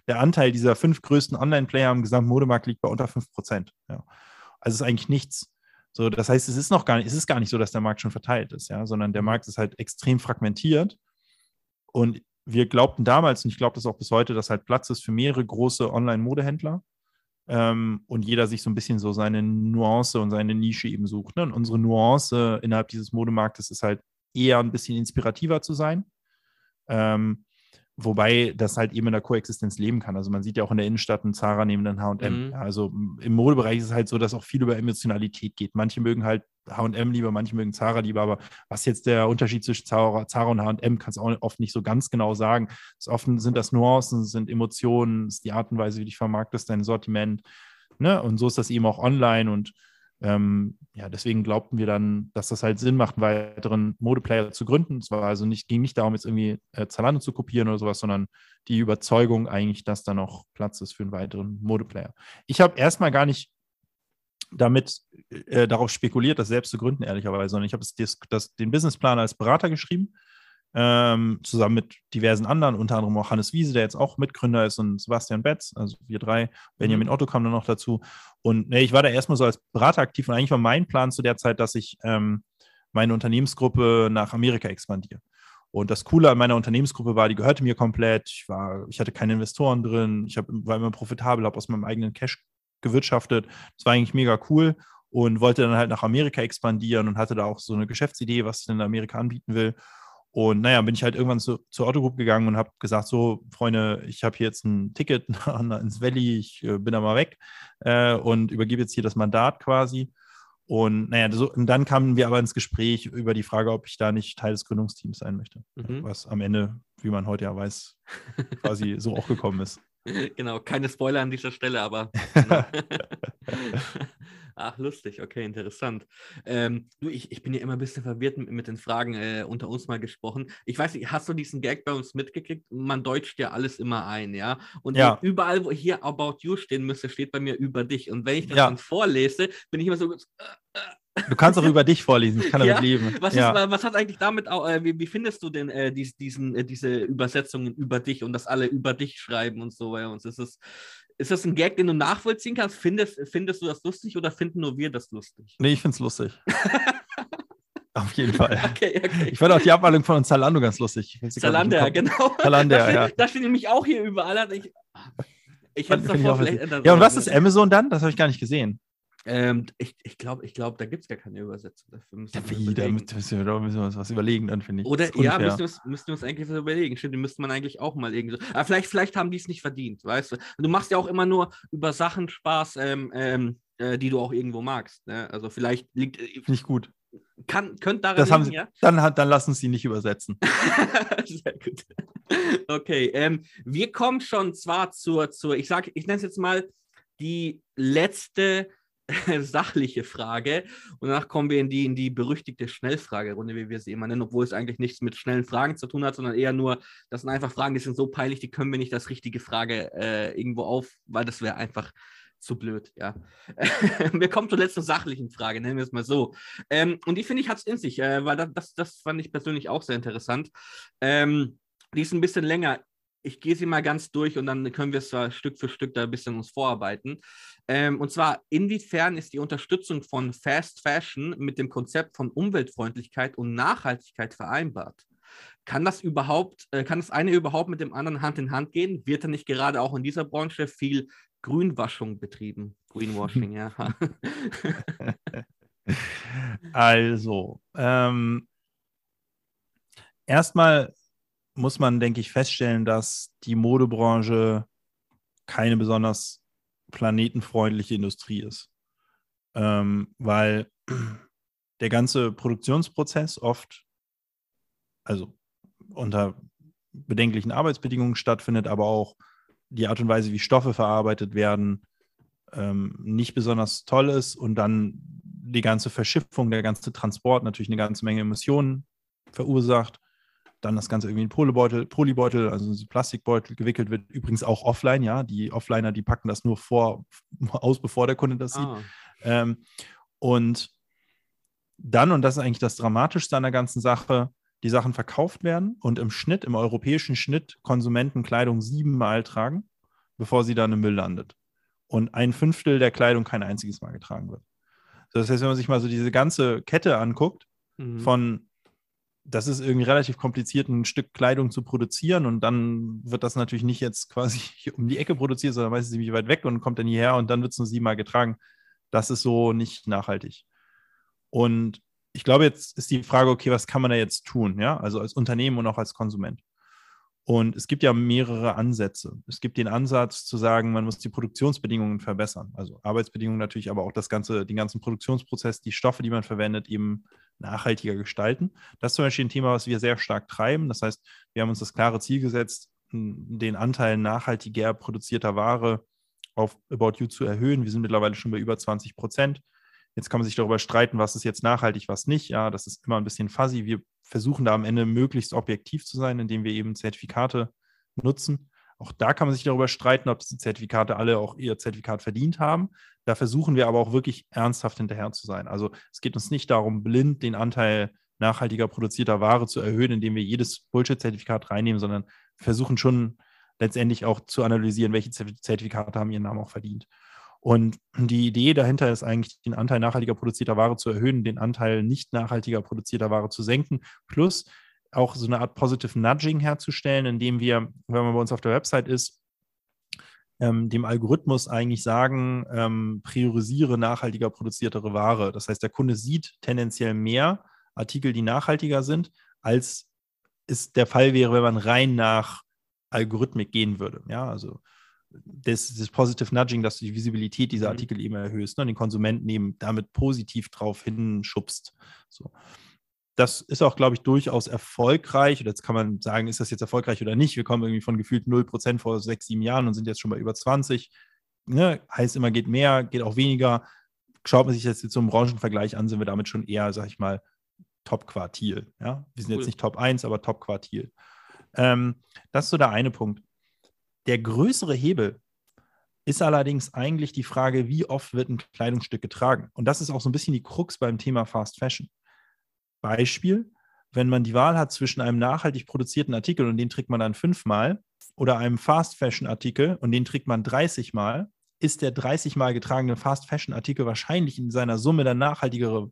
der Anteil dieser fünf größten Online-Player im Gesamtmodemarkt liegt bei unter 5 Prozent. Ja. Also ist eigentlich nichts. So, das heißt, es ist noch gar nicht, es ist gar nicht so, dass der Markt schon verteilt ist, ja, sondern der Markt ist halt extrem fragmentiert. Und wir glaubten damals, und ich glaube das auch bis heute, dass halt Platz ist für mehrere große Online-Modehändler. Ähm, und jeder sich so ein bisschen so seine Nuance und seine Nische eben sucht. Ne? Und unsere Nuance innerhalb dieses Modemarktes ist halt eher ein bisschen inspirativer zu sein. Ähm, wobei das halt eben in der Koexistenz leben kann. Also man sieht ja auch in der Innenstadt einen Zara neben den H&M. Mhm. Also im Modebereich ist es halt so, dass auch viel über Emotionalität geht. Manche mögen halt H&M lieber, manche mögen Zara lieber, aber was jetzt der Unterschied zwischen Zara, Zara und H&M, kannst du auch oft nicht so ganz genau sagen. Oft sind das Nuancen, sind Emotionen, ist die Art und Weise, wie du dich vermarktest, dein Sortiment. Ne? Und so ist das eben auch online und ähm, ja, deswegen glaubten wir dann, dass das halt Sinn macht, einen weiteren Modeplayer zu gründen. Es war also nicht, ging nicht darum, jetzt irgendwie äh, Zalando zu kopieren oder sowas, sondern die Überzeugung eigentlich, dass da noch Platz ist für einen weiteren Modeplayer. Ich habe erstmal gar nicht damit äh, darauf spekuliert, das selbst zu gründen, ehrlicherweise, sondern ich habe den Businessplan als Berater geschrieben ähm, zusammen mit diversen anderen, unter anderem auch Hannes Wiese, der jetzt auch Mitgründer ist, und Sebastian Betz, also wir drei. Benjamin mhm. Otto kam dann noch dazu. Und nee, ich war da erstmal so als Berater aktiv und eigentlich war mein Plan zu der Zeit, dass ich ähm, meine Unternehmensgruppe nach Amerika expandiere. Und das Coole an meiner Unternehmensgruppe war, die gehörte mir komplett. Ich, war, ich hatte keine Investoren drin. Ich hab, war immer profitabel, habe aus meinem eigenen Cash gewirtschaftet. Das war eigentlich mega cool und wollte dann halt nach Amerika expandieren und hatte da auch so eine Geschäftsidee, was ich in Amerika anbieten will. Und naja, bin ich halt irgendwann zu, zur Autogroup gegangen und habe gesagt, so, Freunde, ich habe hier jetzt ein Ticket ins Valley, ich äh, bin da mal weg äh, und übergebe jetzt hier das Mandat quasi. Und naja, so, und dann kamen wir aber ins Gespräch über die Frage, ob ich da nicht Teil des Gründungsteams sein möchte. Mhm. Was am Ende, wie man heute ja weiß, quasi so auch gekommen ist.
Genau, keine Spoiler an dieser Stelle, aber. Genau. Ach, lustig, okay, interessant. Ähm, du, ich, ich bin ja immer ein bisschen verwirrt mit, den Fragen äh, unter uns mal gesprochen. Ich weiß nicht, hast du diesen Gag bei uns mitgekriegt? Man deutscht ja alles immer ein, ja? Und ja. überall, wo hier About You stehen müsste, steht bei mir über dich. Und wenn ich das ja. dann vorlese, bin ich immer so. Äh,
äh, Du kannst auch über dich vorlesen, ich kann damit ja? leben.
Was, ja. ist, was, hat eigentlich damit, äh, wie, wie, findest du denn äh, dies, diesen, äh, diese Übersetzungen über dich und dass alle über dich schreiben und so bei uns? Ist das, ist das ein Gag, den du nachvollziehen kannst? Findest, findest du das lustig oder finden nur wir das lustig?
Nee, ich finde es lustig. Auf jeden Fall. Okay, okay. Ich fand auch die Abwandlung von Zalando ganz lustig.
Zalando, genau.
Zalando, ja.
Da steht nämlich auch hier überall. Ich,
ich hätte es davor vielleicht ändern Ja, und was ist Amazon dann? Das habe ich gar nicht gesehen.
Ähm, ich ich glaube, ich glaub, da gibt es gar keine Übersetzung dafür.
Müssen ja, wie, da müssen wir, da müssen wir uns was überlegen, dann finde ich.
Oder ja, müssen wir, uns, müssen wir uns eigentlich was überlegen. Stimmt, die müsste man eigentlich auch mal irgendwie so. Aber vielleicht, vielleicht haben die es nicht verdient, weißt du? Du machst ja auch immer nur über Sachen Spaß, ähm, ähm, äh, die du auch irgendwo magst. Ne? Also vielleicht liegt.
Äh, nicht gut.
Kann, könnte daran
das liegen, sie, ja? Dann, dann lassen sie nicht übersetzen.
Sehr gut. Okay, ähm, wir kommen schon zwar zur, zur ich sage, ich nenne es jetzt mal die letzte sachliche Frage. Und danach kommen wir in die, in die berüchtigte Schnellfragerunde, wie wir sie immer nennen, obwohl es eigentlich nichts mit schnellen Fragen zu tun hat, sondern eher nur, das sind einfach Fragen, die sind so peinlich, die können wir nicht als richtige Frage äh, irgendwo auf, weil das wäre einfach zu blöd, ja. wir kommen zur letzten sachlichen Frage, nennen wir es mal so. Ähm, und die finde ich hat es in sich, äh, weil das, das, das, fand ich persönlich auch sehr interessant. Ähm, die ist ein bisschen länger. Ich gehe sie mal ganz durch und dann können wir es zwar Stück für Stück da ein bisschen uns vorarbeiten. Ähm, und zwar, inwiefern ist die Unterstützung von Fast Fashion mit dem Konzept von Umweltfreundlichkeit und Nachhaltigkeit vereinbart? Kann das überhaupt, äh, kann das eine überhaupt mit dem anderen Hand in Hand gehen? Wird da nicht gerade auch in dieser Branche viel Grünwaschung betrieben. Greenwashing, ja.
also, ähm, erstmal muss man, denke ich, feststellen, dass die Modebranche keine besonders planetenfreundliche Industrie ist. Ähm, weil der ganze Produktionsprozess oft, also unter bedenklichen Arbeitsbedingungen stattfindet, aber auch die Art und Weise, wie Stoffe verarbeitet werden, ähm, nicht besonders toll ist und dann die ganze Verschiffung, der ganze Transport natürlich eine ganze Menge Emissionen verursacht. Dann das Ganze irgendwie in Polybeutel, Polybeutel, also Plastikbeutel gewickelt wird. Übrigens auch offline, ja. Die Offliner, die packen das nur vor, aus, bevor der Kunde das ah. sieht. Ähm, und dann, und das ist eigentlich das Dramatischste an der ganzen Sache, die Sachen verkauft werden und im Schnitt, im europäischen Schnitt, Konsumenten Kleidung siebenmal tragen, bevor sie dann im Müll landet. Und ein Fünftel der Kleidung kein einziges Mal getragen wird. Das heißt, wenn man sich mal so diese ganze Kette anguckt, mhm. von das ist irgendwie relativ kompliziert, ein Stück Kleidung zu produzieren und dann wird das natürlich nicht jetzt quasi um die Ecke produziert, sondern meistens ziemlich weit weg und kommt dann hierher und dann wird es nur siebenmal getragen. Das ist so nicht nachhaltig. Und ich glaube, jetzt ist die Frage, okay, was kann man da jetzt tun, ja, also als Unternehmen und auch als Konsument. Und es gibt ja mehrere Ansätze. Es gibt den Ansatz zu sagen, man muss die Produktionsbedingungen verbessern, also Arbeitsbedingungen natürlich, aber auch das ganze, den ganzen Produktionsprozess, die Stoffe, die man verwendet, eben nachhaltiger gestalten. Das ist zum Beispiel ein Thema, was wir sehr stark treiben. Das heißt, wir haben uns das klare Ziel gesetzt, den Anteil nachhaltiger produzierter Ware auf About You zu erhöhen. Wir sind mittlerweile schon bei über 20 Prozent. Jetzt kann man sich darüber streiten, was ist jetzt nachhaltig, was nicht. Ja, das ist immer ein bisschen fuzzy. Wir versuchen da am Ende möglichst objektiv zu sein, indem wir eben Zertifikate nutzen. Auch da kann man sich darüber streiten, ob diese Zertifikate alle auch ihr Zertifikat verdient haben. Da versuchen wir aber auch wirklich ernsthaft hinterher zu sein. Also es geht uns nicht darum, blind den Anteil nachhaltiger produzierter Ware zu erhöhen, indem wir jedes Bullshit-Zertifikat reinnehmen, sondern versuchen schon letztendlich auch zu analysieren, welche Zertifikate haben ihren Namen auch verdient. Und die Idee dahinter ist eigentlich, den Anteil nachhaltiger produzierter Ware zu erhöhen, den Anteil nicht nachhaltiger produzierter Ware zu senken, plus auch so eine Art Positive Nudging herzustellen, indem wir, wenn man bei uns auf der Website ist, ähm, dem Algorithmus eigentlich sagen, ähm, priorisiere nachhaltiger produziertere Ware. Das heißt, der Kunde sieht tendenziell mehr Artikel, die nachhaltiger sind, als es der Fall wäre, wenn man rein nach Algorithmik gehen würde. Ja, also das, das Positive Nudging, dass du die Visibilität dieser mhm. Artikel eben erhöhst ne, und den Konsumenten eben damit positiv drauf hinschubst. So. Das ist auch, glaube ich, durchaus erfolgreich. Und jetzt kann man sagen, ist das jetzt erfolgreich oder nicht? Wir kommen irgendwie von gefühlt 0% vor sechs, sieben Jahren und sind jetzt schon bei über 20. Ne? Heißt immer, geht mehr, geht auch weniger. Schaut man sich jetzt so im Branchenvergleich an, sind wir damit schon eher, sag ich mal, Top-Quartil. Ja? Wir sind cool. jetzt nicht Top 1, aber Top-Quartil. Ähm, das ist so der eine Punkt. Der größere Hebel ist allerdings eigentlich die Frage, wie oft wird ein Kleidungsstück getragen? Und das ist auch so ein bisschen die Krux beim Thema Fast Fashion. Beispiel, wenn man die Wahl hat zwischen einem nachhaltig produzierten Artikel und den trägt man dann fünfmal oder einem Fast Fashion Artikel und den trägt man 30 Mal, ist der 30 Mal getragene Fast Fashion Artikel wahrscheinlich in seiner Summe der nachhaltigere,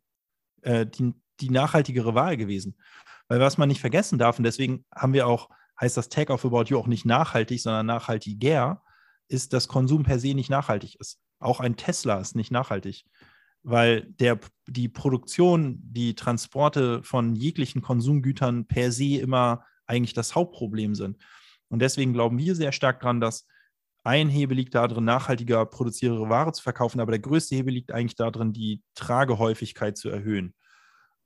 äh, die, die nachhaltigere Wahl gewesen. Weil was man nicht vergessen darf, und deswegen haben wir auch heißt das Tag of About You auch nicht nachhaltig, sondern nachhaltiger, ist, dass Konsum per se nicht nachhaltig ist. Auch ein Tesla ist nicht nachhaltig, weil der, die Produktion, die Transporte von jeglichen Konsumgütern per se immer eigentlich das Hauptproblem sind. Und deswegen glauben wir sehr stark daran, dass ein Hebel liegt darin, nachhaltiger produziertere Ware zu verkaufen, aber der größte Hebel liegt eigentlich darin, die Tragehäufigkeit zu erhöhen.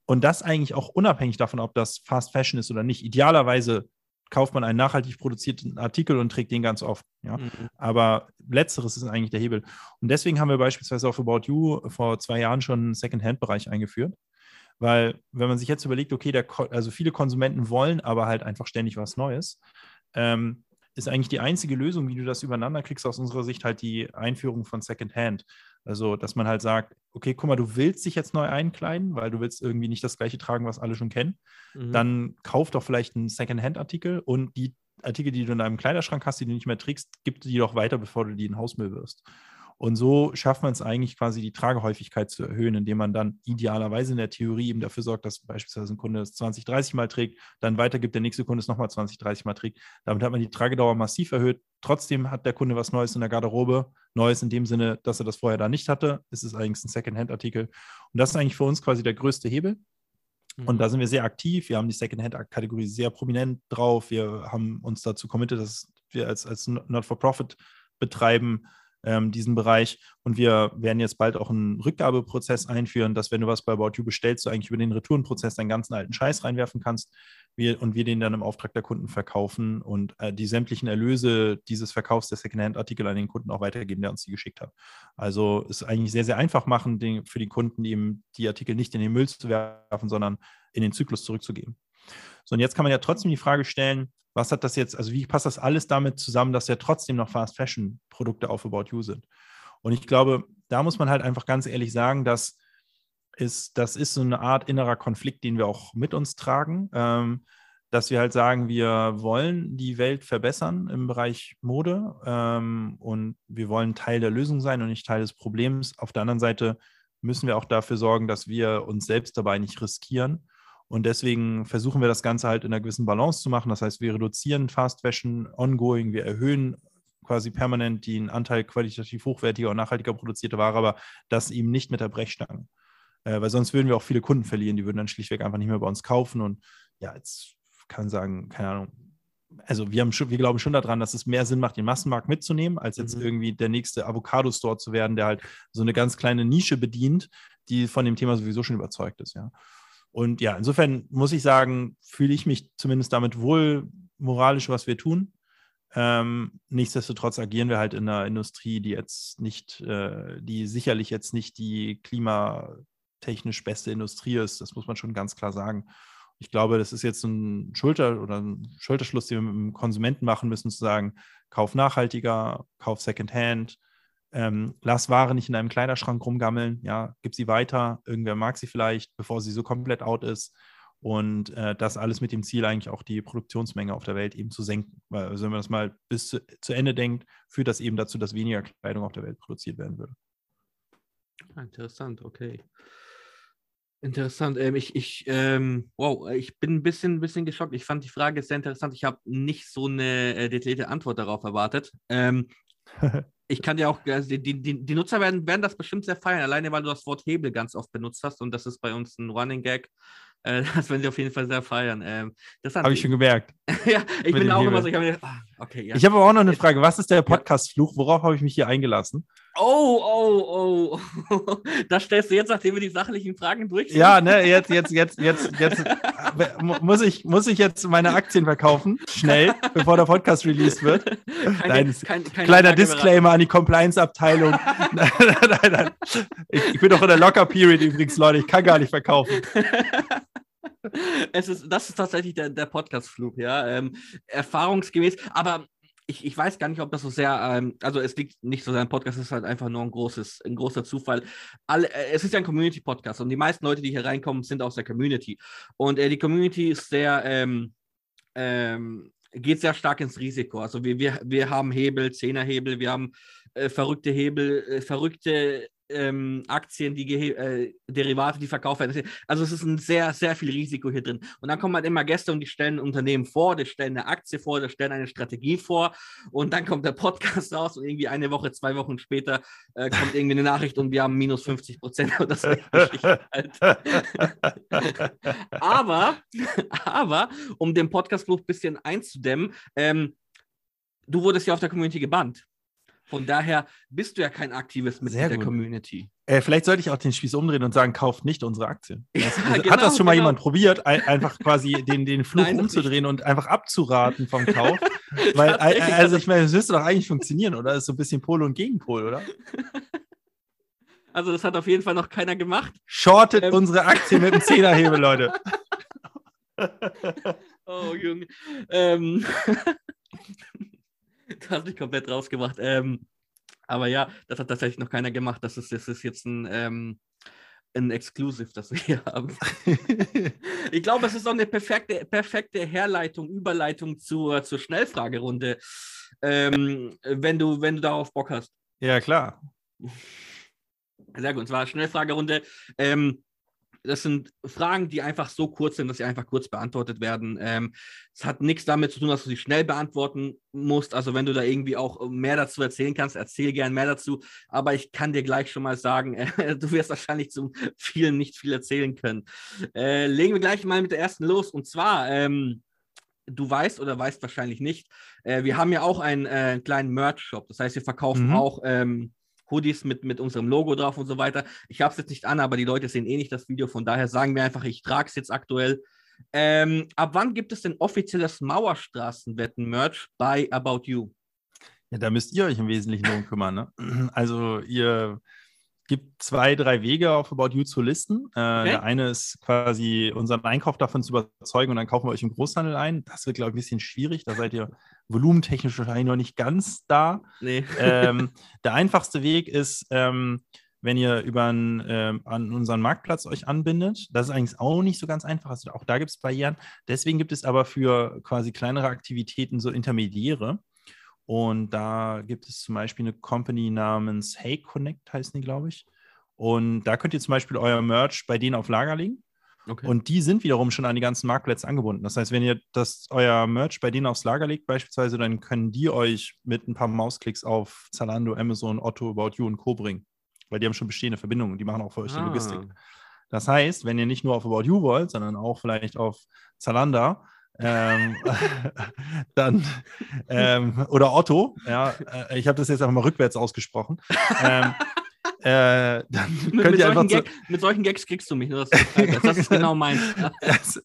Und das eigentlich auch unabhängig davon, ob das Fast Fashion ist oder nicht. Idealerweise kauft man einen nachhaltig produzierten Artikel und trägt den ganz oft. Ja? Mhm. Aber letzteres ist eigentlich der Hebel. Und deswegen haben wir beispielsweise auf About You vor zwei Jahren schon einen Second-Hand-Bereich eingeführt. Weil, wenn man sich jetzt überlegt, okay, der, also viele Konsumenten wollen aber halt einfach ständig was Neues, ähm, ist eigentlich die einzige Lösung, wie du das übereinander kriegst, aus unserer Sicht halt die Einführung von Secondhand. Also, dass man halt sagt, okay, guck mal, du willst dich jetzt neu einkleiden, weil du willst irgendwie nicht das gleiche tragen, was alle schon kennen. Mhm. Dann kauf doch vielleicht einen Secondhand-Artikel und die Artikel, die du in deinem Kleiderschrank hast, die du nicht mehr trägst, gib die doch weiter, bevor du die in Hausmüll wirst. Und so schafft man es eigentlich quasi, die Tragehäufigkeit zu erhöhen, indem man dann idealerweise in der Theorie eben dafür sorgt, dass beispielsweise ein Kunde es 20, 30 Mal trägt, dann weitergibt, der nächste Kunde es nochmal 20, 30 Mal trägt. Damit hat man die Tragedauer massiv erhöht. Trotzdem hat der Kunde was Neues in der Garderobe. Neues in dem Sinne, dass er das vorher da nicht hatte. Es ist eigentlich ein Second-Hand-Artikel. Und das ist eigentlich für uns quasi der größte Hebel. Und da mhm. sind wir sehr aktiv. Wir haben die Second-Hand-Kategorie sehr prominent drauf. Wir haben uns dazu committed, dass wir als, als Not-for-Profit betreiben ähm, diesen Bereich. Und wir werden jetzt bald auch einen Rückgabeprozess einführen, dass wenn du was bei About You bestellst, du eigentlich über den Retourenprozess deinen ganzen alten Scheiß reinwerfen kannst wir, und wir den dann im Auftrag der Kunden verkaufen und äh, die sämtlichen Erlöse dieses Verkaufs der Secondhand-Artikel an den Kunden auch weitergeben, der uns die geschickt hat. Also ist eigentlich sehr, sehr einfach machen, den, für die Kunden, eben die Artikel nicht in den Müll zu werfen, sondern in den Zyklus zurückzugeben. So, und jetzt kann man ja trotzdem die Frage stellen, was hat das jetzt, also wie passt das alles damit zusammen, dass ja trotzdem noch Fast Fashion Produkte auf About You sind? Und ich glaube, da muss man halt einfach ganz ehrlich sagen, dass ist, das ist so eine Art innerer Konflikt, den wir auch mit uns tragen, ähm, dass wir halt sagen, wir wollen die Welt verbessern im Bereich Mode ähm, und wir wollen Teil der Lösung sein und nicht Teil des Problems. Auf der anderen Seite müssen wir auch dafür sorgen, dass wir uns selbst dabei nicht riskieren und deswegen versuchen wir das Ganze halt in einer gewissen Balance zu machen. Das heißt, wir reduzieren Fast Fashion ongoing, wir erhöhen quasi permanent den Anteil qualitativ hochwertiger und nachhaltiger produzierter Ware, aber das eben nicht mit der Brechstange. Äh, weil sonst würden wir auch viele Kunden verlieren, die würden dann schlichtweg einfach nicht mehr bei uns kaufen. Und ja, jetzt kann man sagen, keine Ahnung, also wir, haben schon, wir glauben schon daran, dass es mehr Sinn macht, den Massenmarkt mitzunehmen, als jetzt mhm. irgendwie der nächste Avocado-Store zu werden, der halt so eine ganz kleine Nische bedient, die von dem Thema sowieso schon überzeugt ist, ja. Und ja, insofern muss ich sagen, fühle ich mich zumindest damit wohl moralisch, was wir tun. Ähm, nichtsdestotrotz agieren wir halt in einer Industrie, die jetzt nicht, äh, die sicherlich jetzt nicht die klimatechnisch beste Industrie ist. Das muss man schon ganz klar sagen. Ich glaube, das ist jetzt ein Schulter oder ein Schulterschluss, den wir mit dem Konsumenten machen müssen, zu sagen, kauf nachhaltiger, kauf Secondhand, ähm, lass Ware nicht in einem Kleiderschrank rumgammeln, ja, gib sie weiter, irgendwer mag sie vielleicht, bevor sie so komplett out ist. Und äh, das alles mit dem Ziel, eigentlich auch die Produktionsmenge auf der Welt eben zu senken. Weil, also wenn man das mal bis zu, zu Ende denkt, führt das eben dazu, dass weniger Kleidung auf der Welt produziert werden würde.
Interessant, okay. Interessant. Ähm, ich, ich, ähm, wow, ich bin ein bisschen, ein bisschen geschockt. Ich fand die Frage sehr interessant. Ich habe nicht so eine äh, detaillierte Antwort darauf erwartet. Ähm, ich kann ja auch, also die, die, die Nutzer werden, werden das bestimmt sehr feiern, alleine weil du das Wort Hebel ganz oft benutzt hast und das ist bei uns ein Running Gag. Äh, das werden sie auf jeden Fall sehr feiern. Ähm,
habe ich schon gemerkt.
ja, ich bin auch Hebel. immer so, ich habe ah, okay, ja.
Ich habe aber auch noch eine Frage. Was ist der Podcast-Fluch? Worauf habe ich mich hier eingelassen?
Oh, oh, oh. Das stellst du jetzt, nachdem wir die sachlichen Fragen durch sind.
Ja, ne, jetzt, jetzt, jetzt, jetzt, jetzt muss ich, muss ich jetzt meine Aktien verkaufen, schnell, bevor der Podcast released wird. Keine, nein, kein, keine kleiner Disclaimer an die Compliance-Abteilung. nein, nein, nein. Ich, ich bin doch in der Locker-Period übrigens, Leute, ich kann gar nicht verkaufen.
Es ist, das ist tatsächlich der, der Podcast-Flug, ja. Ähm, erfahrungsgemäß, aber ich, ich weiß gar nicht, ob das so sehr, ähm, also es liegt nicht so sehr am Podcast, es ist halt einfach nur ein großes, ein großer Zufall. Alle, äh, es ist ja ein Community-Podcast und die meisten Leute, die hier reinkommen, sind aus der Community. Und äh, die Community ist sehr, ähm, ähm, geht sehr stark ins Risiko. Also wir, wir, wir haben Hebel, Zehnerhebel, wir haben äh, verrückte Hebel, äh, verrückte ähm, Aktien, die äh, Derivate, die verkauft werden. Also es ist ein sehr, sehr viel Risiko hier drin. Und dann kommen halt immer Gäste und die stellen ein Unternehmen vor, die stellen eine Aktie vor, die stellen eine Strategie vor und dann kommt der Podcast raus und irgendwie eine Woche, zwei Wochen später äh, kommt irgendwie eine Nachricht und wir haben minus 50 Prozent. halt. aber, aber, um den Podcast-Fluch ein bisschen einzudämmen, ähm, du wurdest ja auf der Community gebannt. Von daher bist du ja kein aktives Mitglied der Community.
Äh, vielleicht sollte ich auch den Spieß umdrehen und sagen, kauft nicht unsere Aktien. Ja, genau, hat das schon mal genau. jemand probiert, ein, einfach quasi den, den Fluch Nein, umzudrehen und einfach abzuraten vom Kauf? Weil, also ich meine, das müsste doch eigentlich funktionieren, oder? Das ist so ein bisschen Pol und Gegenpol, oder?
Also das hat auf jeden Fall noch keiner gemacht.
Shortet ähm. unsere Aktien mit dem Zehnerhebel, Leute.
oh, Junge. Ähm. Du hast mich komplett rausgebracht. Ähm, aber ja, das hat tatsächlich noch keiner gemacht. Das ist, das ist jetzt ein, ähm, ein Exclusive, das wir hier haben. ich glaube, es ist auch eine perfekte, perfekte Herleitung, Überleitung zur, zur Schnellfragerunde, ähm, wenn, du, wenn du darauf Bock hast.
Ja, klar.
Sehr gut, und zwar Schnellfragerunde. Ähm, das sind Fragen, die einfach so kurz sind, dass sie einfach kurz beantwortet werden. Ähm, es ähm, hat nichts damit zu tun, dass du sie schnell beantworten musst. Also wenn du da irgendwie auch mehr dazu erzählen kannst, erzähl gern mehr dazu. Aber ich kann dir gleich schon mal sagen, äh, du wirst wahrscheinlich zu vielen nicht viel erzählen können. Äh, legen wir gleich mal mit der ersten los. Und zwar, ähm, du weißt oder weißt wahrscheinlich nicht, äh, wir haben ja auch einen äh, kleinen Merch-Shop. Das heißt, wir verkaufen mhm. auch ähm, Hoodies mit, mit unserem Logo drauf und so weiter. Ich habe es jetzt nicht an, aber die Leute sehen eh nicht das Video. Von daher sagen wir einfach, ich trage es jetzt aktuell. Ähm, ab wann gibt es denn offizielles Mauerstraßenwetten-Merch bei About You?
Ja, da müsst ihr euch im Wesentlichen darum kümmern. Ne? Also ihr gibt zwei, drei Wege auf About You zu listen. Äh, okay. Der eine ist quasi unseren Einkauf davon zu überzeugen und dann kaufen wir euch im Großhandel ein. Das wird, glaube ich, ein bisschen schwierig. Da seid ihr volumentechnisch wahrscheinlich noch nicht ganz da. Nee. Ähm, der einfachste Weg ist, ähm, wenn ihr über einen, äh, an unseren Marktplatz euch anbindet. Das ist eigentlich auch nicht so ganz einfach. Also auch da gibt es Barrieren. Deswegen gibt es aber für quasi kleinere Aktivitäten so Intermediäre. Und da gibt es zum Beispiel eine Company namens Hey Connect, heißen die, glaube ich. Und da könnt ihr zum Beispiel euer Merch bei denen auf Lager legen. Okay. Und die sind wiederum schon an die ganzen Marktplätze angebunden. Das heißt, wenn ihr das, euer Merch bei denen aufs Lager legt, beispielsweise, dann können die euch mit ein paar Mausklicks auf Zalando, Amazon, Otto, About You und Co. bringen. Weil die haben schon bestehende Verbindungen und die machen auch für euch ah. die Logistik. Das heißt, wenn ihr nicht nur auf About You wollt, sondern auch vielleicht auf Zalando, ähm, dann ähm, oder Otto, ja, äh, ich habe das jetzt einfach mal rückwärts ausgesprochen. Ähm,
äh, dann mit, könnt mit, ihr solchen Gag, mit solchen Gags kriegst du mich. Das, das ist genau meins.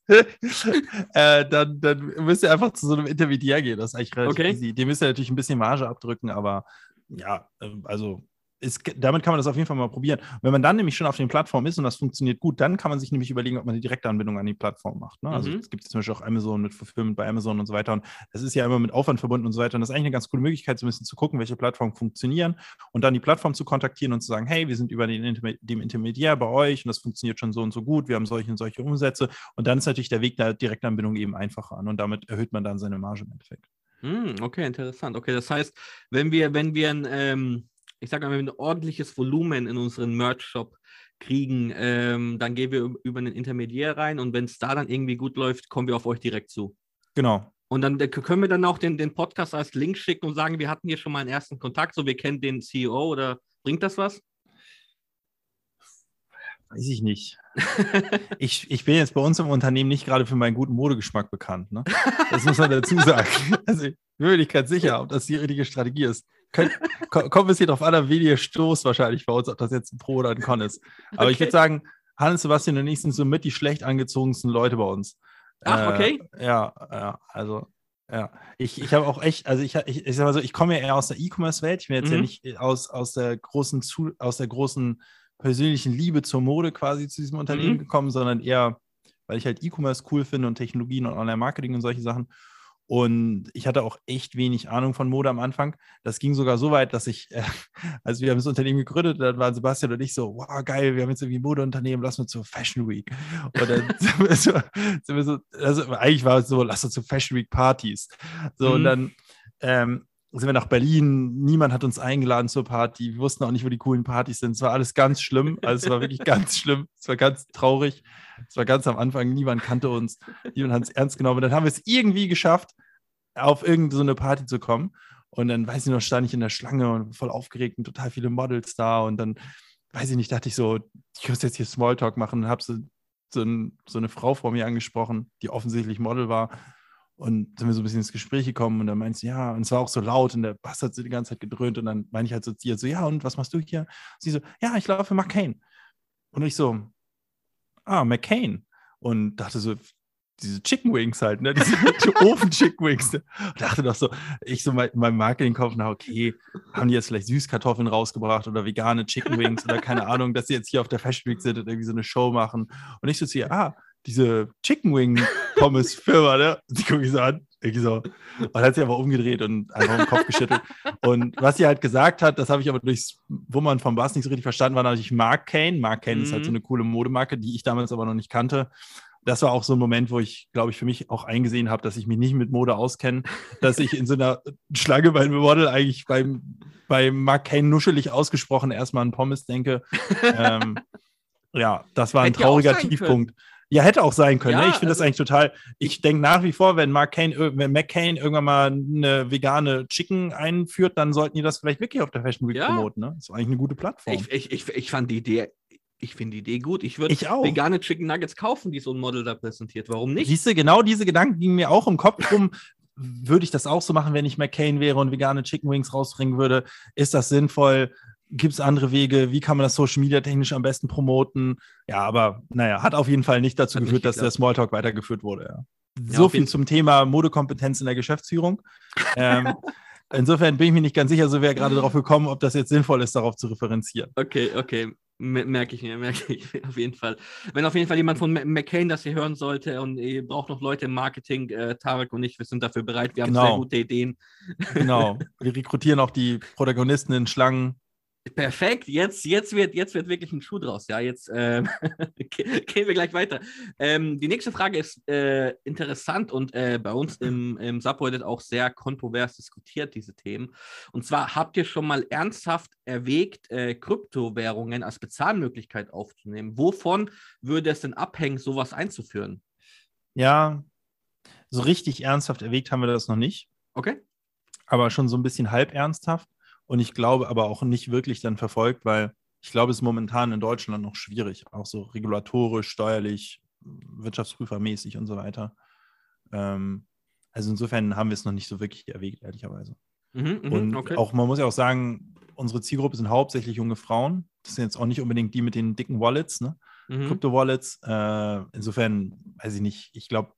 äh, dann, dann müsst ihr einfach zu so einem Intermediär gehen. Das ist eigentlich relativ okay. easy. Dem müsst ihr natürlich ein bisschen Marge abdrücken, aber ja, äh, also ist, damit kann man das auf jeden Fall mal probieren. Und wenn man dann nämlich schon auf den Plattformen ist und das funktioniert gut, dann kann man sich nämlich überlegen, ob man eine direkte Anbindung an die Plattform macht. Ne? Also mhm. es gibt zum Beispiel auch Amazon mit Fulfillment bei Amazon und so weiter. Und das ist ja immer mit Aufwand verbunden und so weiter. Und das ist eigentlich eine ganz coole Möglichkeit, so ein bisschen zu gucken, welche Plattformen funktionieren und dann die Plattform zu kontaktieren und zu sagen, hey, wir sind über den Interme dem Intermediär bei euch und das funktioniert schon so und so gut, wir haben solche und solche Umsätze. Und dann ist natürlich der Weg der Direktanbindung eben einfacher an und damit erhöht man dann seine Marge im Endeffekt.
Hm, okay, interessant. Okay, das heißt, wenn wir, wenn wir ein ähm ich sage mal, wenn wir ein ordentliches Volumen in unseren Merch-Shop kriegen, ähm, dann gehen wir über einen Intermediär rein und wenn es da dann irgendwie gut läuft, kommen wir auf euch direkt zu.
Genau.
Und dann können wir dann auch den, den Podcast als Link schicken und sagen, wir hatten hier schon mal einen ersten Kontakt, so wir kennen den CEO oder bringt das was?
Weiß ich nicht. ich, ich bin jetzt bei uns im Unternehmen nicht gerade für meinen guten Modegeschmack bekannt. Ne? Das muss man dazu sagen. Also ich bin mir nicht ganz sicher, ob das die richtige Strategie ist. Könnt, kommt es hier drauf an, auf wen ihr stoßt wahrscheinlich bei uns, ob das jetzt ein Pro oder ein Con ist. Aber okay. ich würde sagen, Hannes, Sebastian und ich sind so mit die schlecht angezogensten Leute bei uns.
Ach, okay.
Äh, ja, ja, also ja, ich, ich habe auch echt, also ich, ich, ich sag mal so, ich komme ja eher aus der E-Commerce-Welt. Ich bin jetzt mhm. ja nicht aus, aus der großen, aus der großen persönlichen Liebe zur Mode quasi zu diesem Unternehmen mhm. gekommen, sondern eher, weil ich halt E-Commerce cool finde und Technologien und Online-Marketing und solche Sachen. Und ich hatte auch echt wenig Ahnung von Mode am Anfang. Das ging sogar so weit, dass ich, äh, also wir haben das Unternehmen gegründet, dann waren Sebastian und ich so, wow, geil, wir haben jetzt irgendwie ein Modeunternehmen, lass uns zur Fashion Week. Und dann sind wir so, sind wir so also eigentlich war es so, lass uns zu Fashion Week Partys. So, mhm. und dann ähm, sind wir nach Berlin, niemand hat uns eingeladen zur Party, wir wussten auch nicht, wo die coolen Partys sind. Es war alles ganz schlimm, also es war wirklich ganz schlimm, es war ganz traurig, es war ganz am Anfang, niemand kannte uns, niemand hat es ernst genommen. Und dann haben wir es irgendwie geschafft, auf irgendeine so Party zu kommen. Und dann, weiß ich noch, stand ich in der Schlange und voll aufgeregt und total viele Models da. Und dann, weiß ich nicht, dachte ich so, ich muss jetzt hier Smalltalk machen und habe so, so, ein, so eine Frau vor mir angesprochen, die offensichtlich Model war. Und sind wir so ein bisschen ins Gespräch gekommen und dann meinst du, ja, und es war auch so laut und der Bass hat so die ganze Zeit gedröhnt und dann meine ich halt so zu ihr so, ja, und was machst du hier? Und sie so, ja, ich laufe für McCain. Und ich so, ah, McCain. Und dachte so, diese Chicken Wings halt, ne? Diese Ofen-Chicken Wings. Und dachte doch so, ich so mein, mein Marketingkopf, na okay, haben die jetzt vielleicht Süßkartoffeln rausgebracht oder vegane Chicken Wings oder keine Ahnung, dass sie jetzt hier auf der Fashion Week sind und irgendwie so eine Show machen. Und ich so zu ihr, ah, diese Chicken Wing Pommes Firma, ne? Und die gucke ich so an, Irgendwie so. Und hat sich aber umgedreht und einfach den Kopf geschüttelt. Und was sie halt gesagt hat, das habe ich aber durchs Wummern vom Bass nicht so richtig verstanden, war natürlich Mark Kane. Mark Kane mhm. ist halt so mhm. eine coole Modemarke, die ich damals aber noch nicht kannte. Das war auch so ein Moment, wo ich, glaube ich, für mich auch eingesehen habe, dass ich mich nicht mit Mode auskenne, dass ich in so einer Schlange beim Model eigentlich beim, bei Mark Kane nuschelig ausgesprochen erstmal an Pommes denke. ähm, ja, das war ein Hätte trauriger Tiefpunkt. Können. Ja, hätte auch sein können. Ne? Ja, ne? Ich finde also, das eigentlich total. Ich denke nach wie vor, wenn Mark Kane, wenn McCain irgendwann mal eine vegane Chicken einführt, dann sollten die das vielleicht wirklich auf der Fashion Week ja. promoten. Ne? Das ist eigentlich eine gute Plattform.
Ich, ich, ich, ich fand die Idee ich finde die Idee gut. Ich würde vegane Chicken Nuggets kaufen, die so ein Model da präsentiert. Warum nicht?
Siehst du, genau diese Gedanken gingen mir auch im Kopf rum. würde ich das auch so machen, wenn ich McCain wäre und vegane Chicken Wings rausbringen würde? Ist das sinnvoll? Gibt es andere Wege? Wie kann man das Social Media technisch am besten promoten? Ja, aber naja, hat auf jeden Fall nicht dazu hat geführt, nicht dass der Smalltalk weitergeführt wurde. Ja. Ja, so viel zum Thema Modekompetenz in der Geschäftsführung. ähm, insofern bin ich mir nicht ganz sicher, so wäre gerade darauf gekommen, ob das jetzt sinnvoll ist, darauf zu referenzieren.
Okay, okay. Merke ich mir, merke ich auf jeden Fall. Wenn auf jeden Fall jemand von McCain das hier hören sollte und ihr braucht noch Leute im Marketing, äh, Tarek und ich, wir sind dafür bereit. Wir haben genau. sehr gute Ideen.
Genau. Wir rekrutieren auch die Protagonisten in Schlangen.
Perfekt, jetzt, jetzt, wird, jetzt wird wirklich ein Schuh draus. Ja, jetzt ähm, gehen wir gleich weiter. Ähm, die nächste Frage ist äh, interessant und äh, bei uns im, im Subreddit auch sehr kontrovers diskutiert, diese Themen. Und zwar, habt ihr schon mal ernsthaft erwägt, äh, Kryptowährungen als Bezahlmöglichkeit aufzunehmen? Wovon würde es denn abhängen, sowas einzuführen?
Ja, so richtig ernsthaft erwägt haben wir das noch nicht.
Okay.
Aber schon so ein bisschen halb ernsthaft. Und ich glaube aber auch nicht wirklich dann verfolgt, weil ich glaube, es ist momentan in Deutschland noch schwierig, auch so regulatorisch, steuerlich, wirtschaftsprüfermäßig und so weiter. Ähm, also insofern haben wir es noch nicht so wirklich erwägt, ehrlicherweise. Mhm, mh, und okay. auch, man muss ja auch sagen, unsere Zielgruppe sind hauptsächlich junge Frauen. Das sind jetzt auch nicht unbedingt die mit den dicken Wallets, ne? Mhm. Crypto-Wallets. Äh, insofern, weiß ich nicht, ich glaube,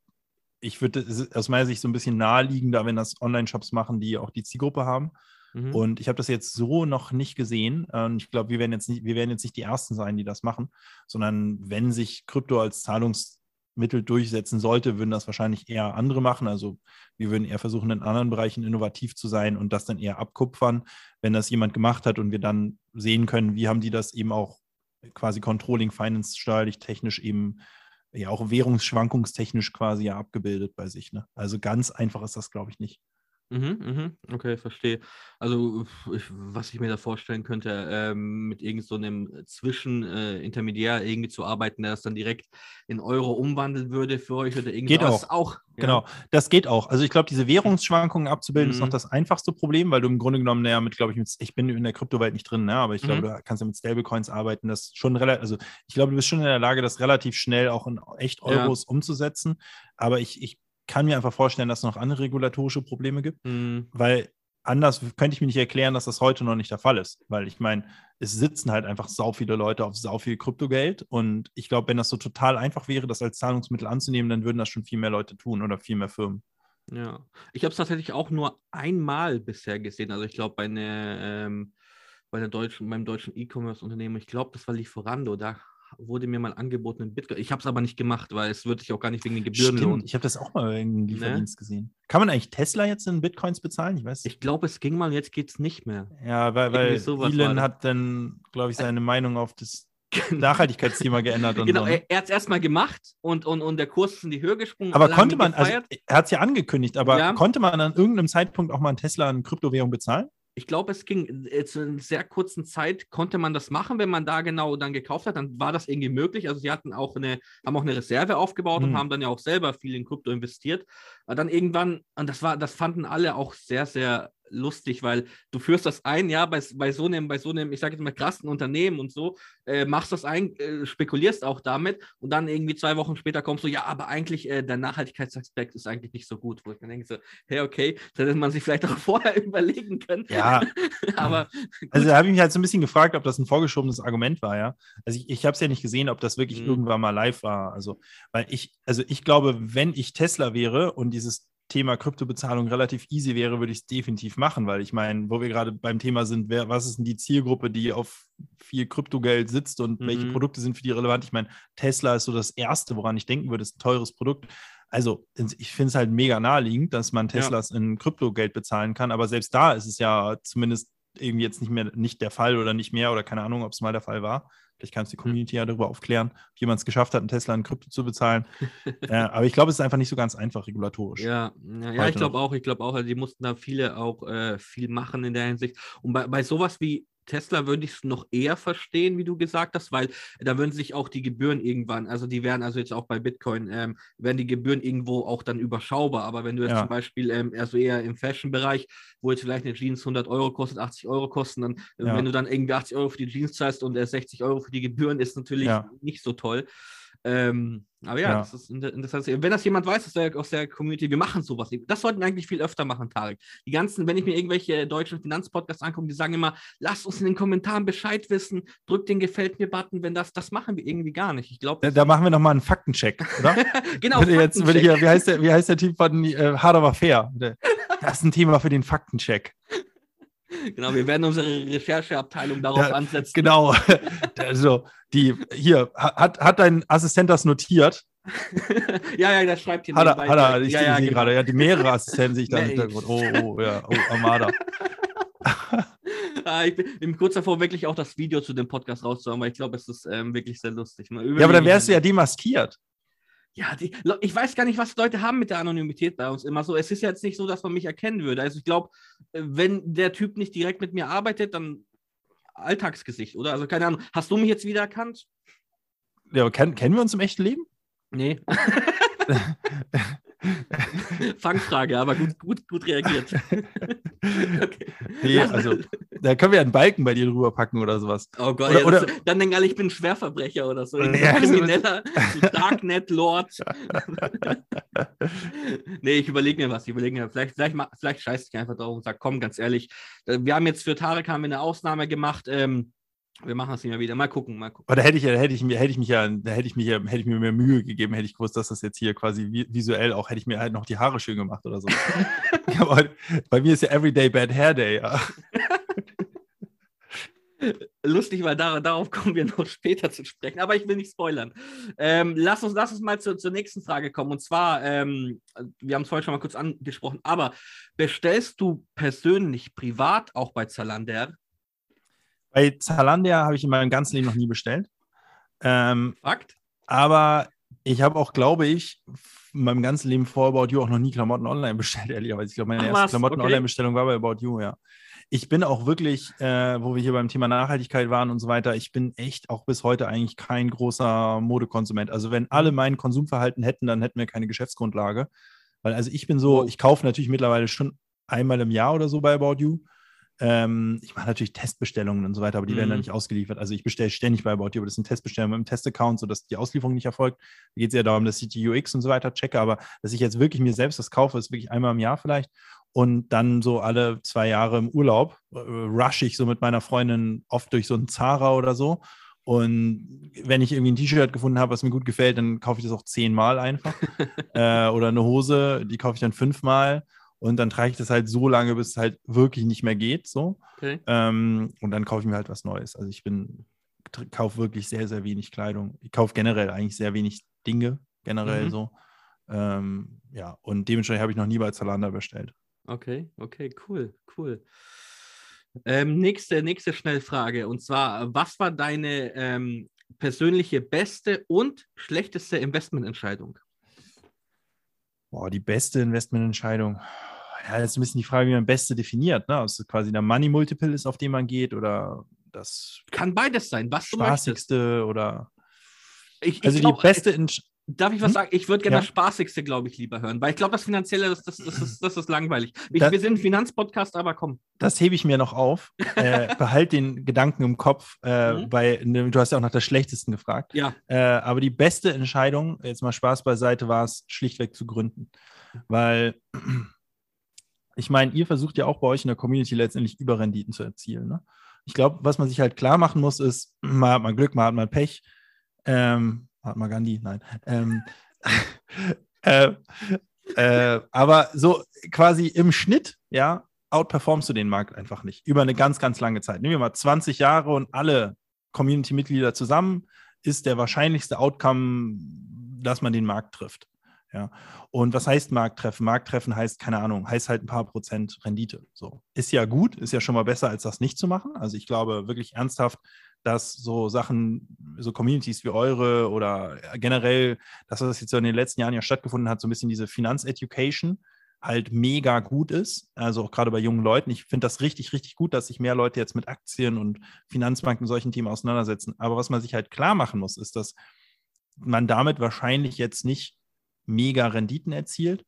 ich würde aus meiner Sicht so ein bisschen naheliegender, wenn das Online-Shops machen, die auch die Zielgruppe haben. Mhm. Und ich habe das jetzt so noch nicht gesehen. Und ich glaube, wir werden jetzt nicht, wir werden jetzt nicht die Ersten sein, die das machen, sondern wenn sich Krypto als Zahlungsmittel durchsetzen sollte, würden das wahrscheinlich eher andere machen. Also wir würden eher versuchen, in anderen Bereichen innovativ zu sein und das dann eher abkupfern, wenn das jemand gemacht hat und wir dann sehen können, wie haben die das eben auch quasi Controlling, Finance, steuerlich, technisch eben ja auch währungsschwankungstechnisch quasi ja abgebildet bei sich. Ne? Also ganz einfach ist das, glaube ich, nicht.
Mhm, mhm. Okay, verstehe. Also, ich, was ich mir da vorstellen könnte, ähm, mit irgend so einem Zwischenintermediär äh, irgendwie zu arbeiten, der das dann direkt in Euro umwandeln würde für euch oder
Geht auch. auch ja. Genau, das geht auch. Also ich glaube, diese Währungsschwankungen abzubilden, ist noch mhm. das einfachste Problem, weil du im Grunde genommen, naja, mit, glaube ich, mit, ich bin in der Kryptowelt nicht drin, ne, aber ich glaube, Mhm. du kannst ja mit Stablecoins arbeiten, das schon relativ, also ich glaube, du bist schon in der Lage, das relativ schnell auch in echt Ja. Euros umzusetzen. Aber ich, ich kann mir einfach vorstellen, dass es noch andere regulatorische Probleme gibt, mhm. weil anders könnte ich mir nicht erklären, dass das heute noch nicht der Fall ist. Weil ich meine, es sitzen halt einfach sau viele Leute auf sau viel Kryptogeld. Und ich glaube, wenn das so total einfach wäre, das als Zahlungsmittel anzunehmen, dann würden das schon viel mehr Leute tun oder viel mehr Firmen.
Ja, ich habe es tatsächlich auch nur einmal bisher gesehen. Also ich glaube, bei, eine, ähm, bei der deutschen, beim deutschen E-Commerce-Unternehmen, ich glaube, das war Lieferando, da wurde mir mal angeboten in Bitcoin. Ich habe es aber nicht gemacht, weil es würde sich auch gar nicht wegen den Gebühren Stimmt, lohnen.
Ich habe das auch mal in Lieferdienst ne? gesehen. Kann man eigentlich Tesla jetzt in Bitcoins bezahlen?
Ich weiß. Ich glaube, es ging mal, jetzt geht es nicht mehr.
Ja, weil, weil Elon hat dann, glaube ich, seine Meinung auf das Nachhaltigkeitsthema geändert. Und
genau,
so, ne?
er, hat es erstmal gemacht und, und, und der Kurs ist in die Höhe gesprungen.
Aber konnte man, also, er hat es ja angekündigt, aber ja. konnte man an irgendeinem Zeitpunkt auch mal einen Tesla in Kryptowährung bezahlen?
Ich glaube, es ging jetzt in sehr kurzen Zeit, konnte man das machen, wenn man da genau dann gekauft hat, dann war das irgendwie möglich. Also sie hatten auch eine, haben auch eine Reserve aufgebaut mhm. und haben dann ja auch selber viel in Krypto investiert. Aber dann irgendwann, und das war, das fanden alle auch sehr, sehr lustig, weil du führst das ein, ja, bei, bei so einem, bei so einem, ich sage jetzt mal, krassen Unternehmen und so, äh, machst das ein, äh, spekulierst auch damit und dann irgendwie zwei Wochen später kommst du, ja, aber eigentlich äh, der Nachhaltigkeitsaspekt ist eigentlich nicht so gut, wo ich dann denke so, hey, okay, das hätte man sich vielleicht auch vorher überlegen können.
Ja. aber also da habe ich mich halt so ein bisschen gefragt, ob das ein vorgeschobenes Argument war, ja. Also ich, ich habe es ja nicht gesehen, ob das wirklich mhm. irgendwann mal live war. Also, weil ich, also ich glaube, wenn ich Tesla wäre und dieses Thema Kryptobezahlung relativ easy wäre, würde ich es definitiv machen, weil ich meine, wo wir gerade beim Thema sind, wer, was ist denn die Zielgruppe, die auf viel Kryptogeld sitzt und mhm. welche Produkte sind für die relevant? Ich meine, Tesla ist so das Erste, woran ich denken würde, ist ein teures Produkt. also ich finde es halt mega naheliegend, dass man Teslas ja. in Kryptogeld bezahlen kann, aber selbst da ist es ja zumindest irgendwie jetzt nicht mehr nicht der Fall oder nicht mehr oder keine Ahnung, ob es mal der Fall war. Vielleicht kann es die Community ja darüber aufklären, ob jemand es geschafft hat, einen Tesla in Krypto zu bezahlen. äh, aber ich glaube, es ist einfach nicht so ganz einfach regulatorisch.
Ja, ja, ja ich glaube auch, ich glaube auch, also die mussten da viele auch äh, viel machen in der Hinsicht. Und bei, bei sowas wie Tesla würde ich es noch eher verstehen, wie du gesagt hast, weil da würden sich auch die Gebühren irgendwann, also die wären also jetzt auch bei Bitcoin, ähm, werden die Gebühren irgendwo auch dann überschaubar. Aber wenn du jetzt ja. zum Beispiel ähm, also eher im Fashion-Bereich, wo jetzt vielleicht eine Jeans 100 Euro kostet, 80 Euro kosten, dann, äh, ja. wenn du dann irgendwie 80 Euro für die Jeans zahlst und äh, 60 Euro für die Gebühren, ist natürlich ja. nicht so toll. Ähm, aber ja, ja, das ist interessant. Wenn das jemand weiß aus der, aus der Community, wir machen sowas. Das sollten wir eigentlich viel öfter machen, Tarek. Die ganzen, wenn ich mir irgendwelche deutschen Finanzpodcasts angucke, die sagen immer, lasst uns in den Kommentaren Bescheid wissen, drückt den Gefällt mir-Button, wenn das, das machen wir irgendwie gar nicht. Ich glaube.
Da, da, machen wir nochmal einen Faktencheck, oder? genau. Würde jetzt, würde ich, wie, heißt der, wie heißt der Typ von äh, Hard aber fair? Das ist ein Thema für den Faktencheck.
Genau, wir werden unsere Rechercheabteilung darauf ja, ansetzen.
Genau. Also, die, hier, hat, hat dein Assistent das notiert?
ja, ja, das schreibt hier
hat er, hat er, ich ja, ja, sehe genau. gerade, ja, die mehrere Assistenten sich da im Hintergrund. Oh, oh, ja, oh, Armada.
ah, ich bin kurz davor, wirklich auch das Video zu dem Podcast rauszuhauen, weil ich glaube, es ist ähm, wirklich sehr lustig.
ja, aber dann wärst du ja demaskiert.
Ja, die, ich weiß gar nicht, was Leute haben mit der Anonymität bei uns immer so. Es ist jetzt nicht so, dass man mich erkennen würde. Also ich glaube, äh, wenn der Typ nicht direkt mit mir arbeitet, dann Alltagsgesicht, oder? Also keine Ahnung. Hast du mich jetzt wieder erkannt?
Ja, aber kennen, kennen wir uns im echten Leben?
Nee. Fangfrage, aber gut, gut, gut reagiert.
okay. Nee, also da können wir einen Balken bei dir drüber packen oder sowas.
Oh Gott, oder, ja, oder, dann denken alle, ich bin Schwerverbrecher oder so. Nee, Krimineller, so Darknet-Lord. nee, ich überlege mir was. Ich überlege mir, vielleicht, vielleicht, vielleicht scheiße ich einfach drauf und sage, komm, ganz ehrlich, wir haben jetzt für Tarek haben wir eine Ausnahme gemacht. Ähm, wir machen das nicht mehr wieder. Mal gucken, mal gucken.
Aber da hätte ich, da hätte ich, hätte ich mich ja, da hätte ich mich ja, hätte ich mir mehr Mühe gegeben, hätte ich gewusst, dass das jetzt hier quasi visuell auch, hätte ich mir halt noch die Haare schön gemacht oder so. Aber bei mir ist ja Everyday Bad Hair Day, ja.
Lustig, weil dar darauf kommen wir noch später zu sprechen, aber ich will nicht spoilern. Ähm, lass, uns, lass uns mal zu, zur nächsten Frage kommen. Und zwar, ähm, wir haben es vorhin schon mal kurz angesprochen, aber bestellst du persönlich privat auch bei Zalander
bei Zalando habe ich in meinem ganzen Leben noch nie bestellt. Ähm,
Fakt.
Aber ich habe auch, glaube ich, in meinem ganzen Leben vor About You auch noch nie Klamotten online bestellt, ehrlicherweise. Ich glaube, meine Ach, erste Klamotten-Online-Bestellung okay. war bei About You, ja. Ich bin auch wirklich, äh, wo wir hier beim Thema Nachhaltigkeit waren und so weiter, ich bin echt auch bis heute eigentlich kein großer Modekonsument. Also wenn alle mein Konsumverhalten hätten, dann hätten wir keine Geschäftsgrundlage. Weil also ich bin so, ich kaufe natürlich mittlerweile schon einmal im Jahr oder so bei About You. Ähm, ich mache natürlich Testbestellungen und so weiter, aber die mhm. werden dann nicht ausgeliefert. Also ich bestelle ständig bei About You, aber das sind Testbestellungen mit einem Testaccount, sodass die Auslieferung nicht erfolgt. Da geht es ja darum, dass ich die UX und so weiter checke, aber dass ich jetzt wirklich mir selbst das kaufe, ist wirklich einmal im Jahr vielleicht. Und dann so alle zwei Jahre im Urlaub äh, rush ich so mit meiner Freundin oft durch so einen Zara oder so. Und wenn ich irgendwie ein T-Shirt gefunden habe, was mir gut gefällt, dann kaufe ich das auch zehnmal einfach. äh, oder eine Hose, die kaufe ich dann fünfmal. Und dann trage ich das halt so lange, bis es halt wirklich nicht mehr geht. So. Okay. Ähm, und dann kaufe ich mir halt was Neues. Also ich bin, kaufe wirklich sehr, sehr wenig Kleidung. Ich kaufe generell eigentlich sehr wenig Dinge, generell mhm. so. Ähm, ja, und dementsprechend habe ich noch nie bei Zalando bestellt.
Okay, okay, cool, cool. Ähm, nächste, nächste Schnellfrage. Und zwar, was war deine ähm, persönliche beste und schlechteste Investmententscheidung?
Boah, die beste Investmententscheidung ja, jetzt ist ein bisschen die Frage, wie man Beste definiert, ne? Ob es quasi der Money Multiple ist, auf den man geht, oder das.
Kann beides sein, was
du Spaßigste oder.
Ich, also ich glaub, die beste. Ich, darf ich was hm? sagen? Ich würde gerne ja. das Spaßigste, glaube ich, lieber hören, weil ich glaube, das Finanzielle, das, das, das, ist, das ist langweilig. Ich, das, wir sind ein Finanzpodcast, aber komm.
Das hebe ich mir noch auf. äh, behalt den Gedanken im Kopf, äh, mhm. bei, ne, du hast ja auch nach der schlechtesten gefragt.
Ja.
Äh, aber die beste Entscheidung, jetzt mal Spaß beiseite, war es, schlichtweg zu gründen. Weil ich meine, ihr versucht ja auch bei euch in der Community letztendlich Überrenditen zu erzielen. Ne? Ich glaube, was man sich halt klar machen muss, ist, mal hat man Glück, mal hat man Pech. Ähm, hat man Gandhi? Nein. Ähm, äh, äh, aber so quasi im Schnitt, ja, outperformst du den Markt einfach nicht. Über eine ganz, ganz lange Zeit. Nehmen wir mal 20 Jahre und alle Community-Mitglieder zusammen, ist der wahrscheinlichste Outcome, dass man den Markt trifft. Ja. Und was heißt Markttreffen? Markttreffen heißt, keine Ahnung, heißt halt ein paar Prozent Rendite. So. Ist ja gut, ist ja schon mal besser, als das nicht zu machen. Also ich glaube wirklich ernsthaft, dass so Sachen, so Communities wie eure oder generell, dass das jetzt so in den letzten Jahren ja stattgefunden hat, so ein bisschen diese Finanzeducation halt mega gut ist. Also auch gerade bei jungen Leuten. Ich finde das richtig, richtig gut, dass sich mehr Leute jetzt mit Aktien und Finanzbanken solchen Themen auseinandersetzen. Aber was man sich halt klar machen muss, ist, dass man damit wahrscheinlich jetzt nicht mega Renditen erzielt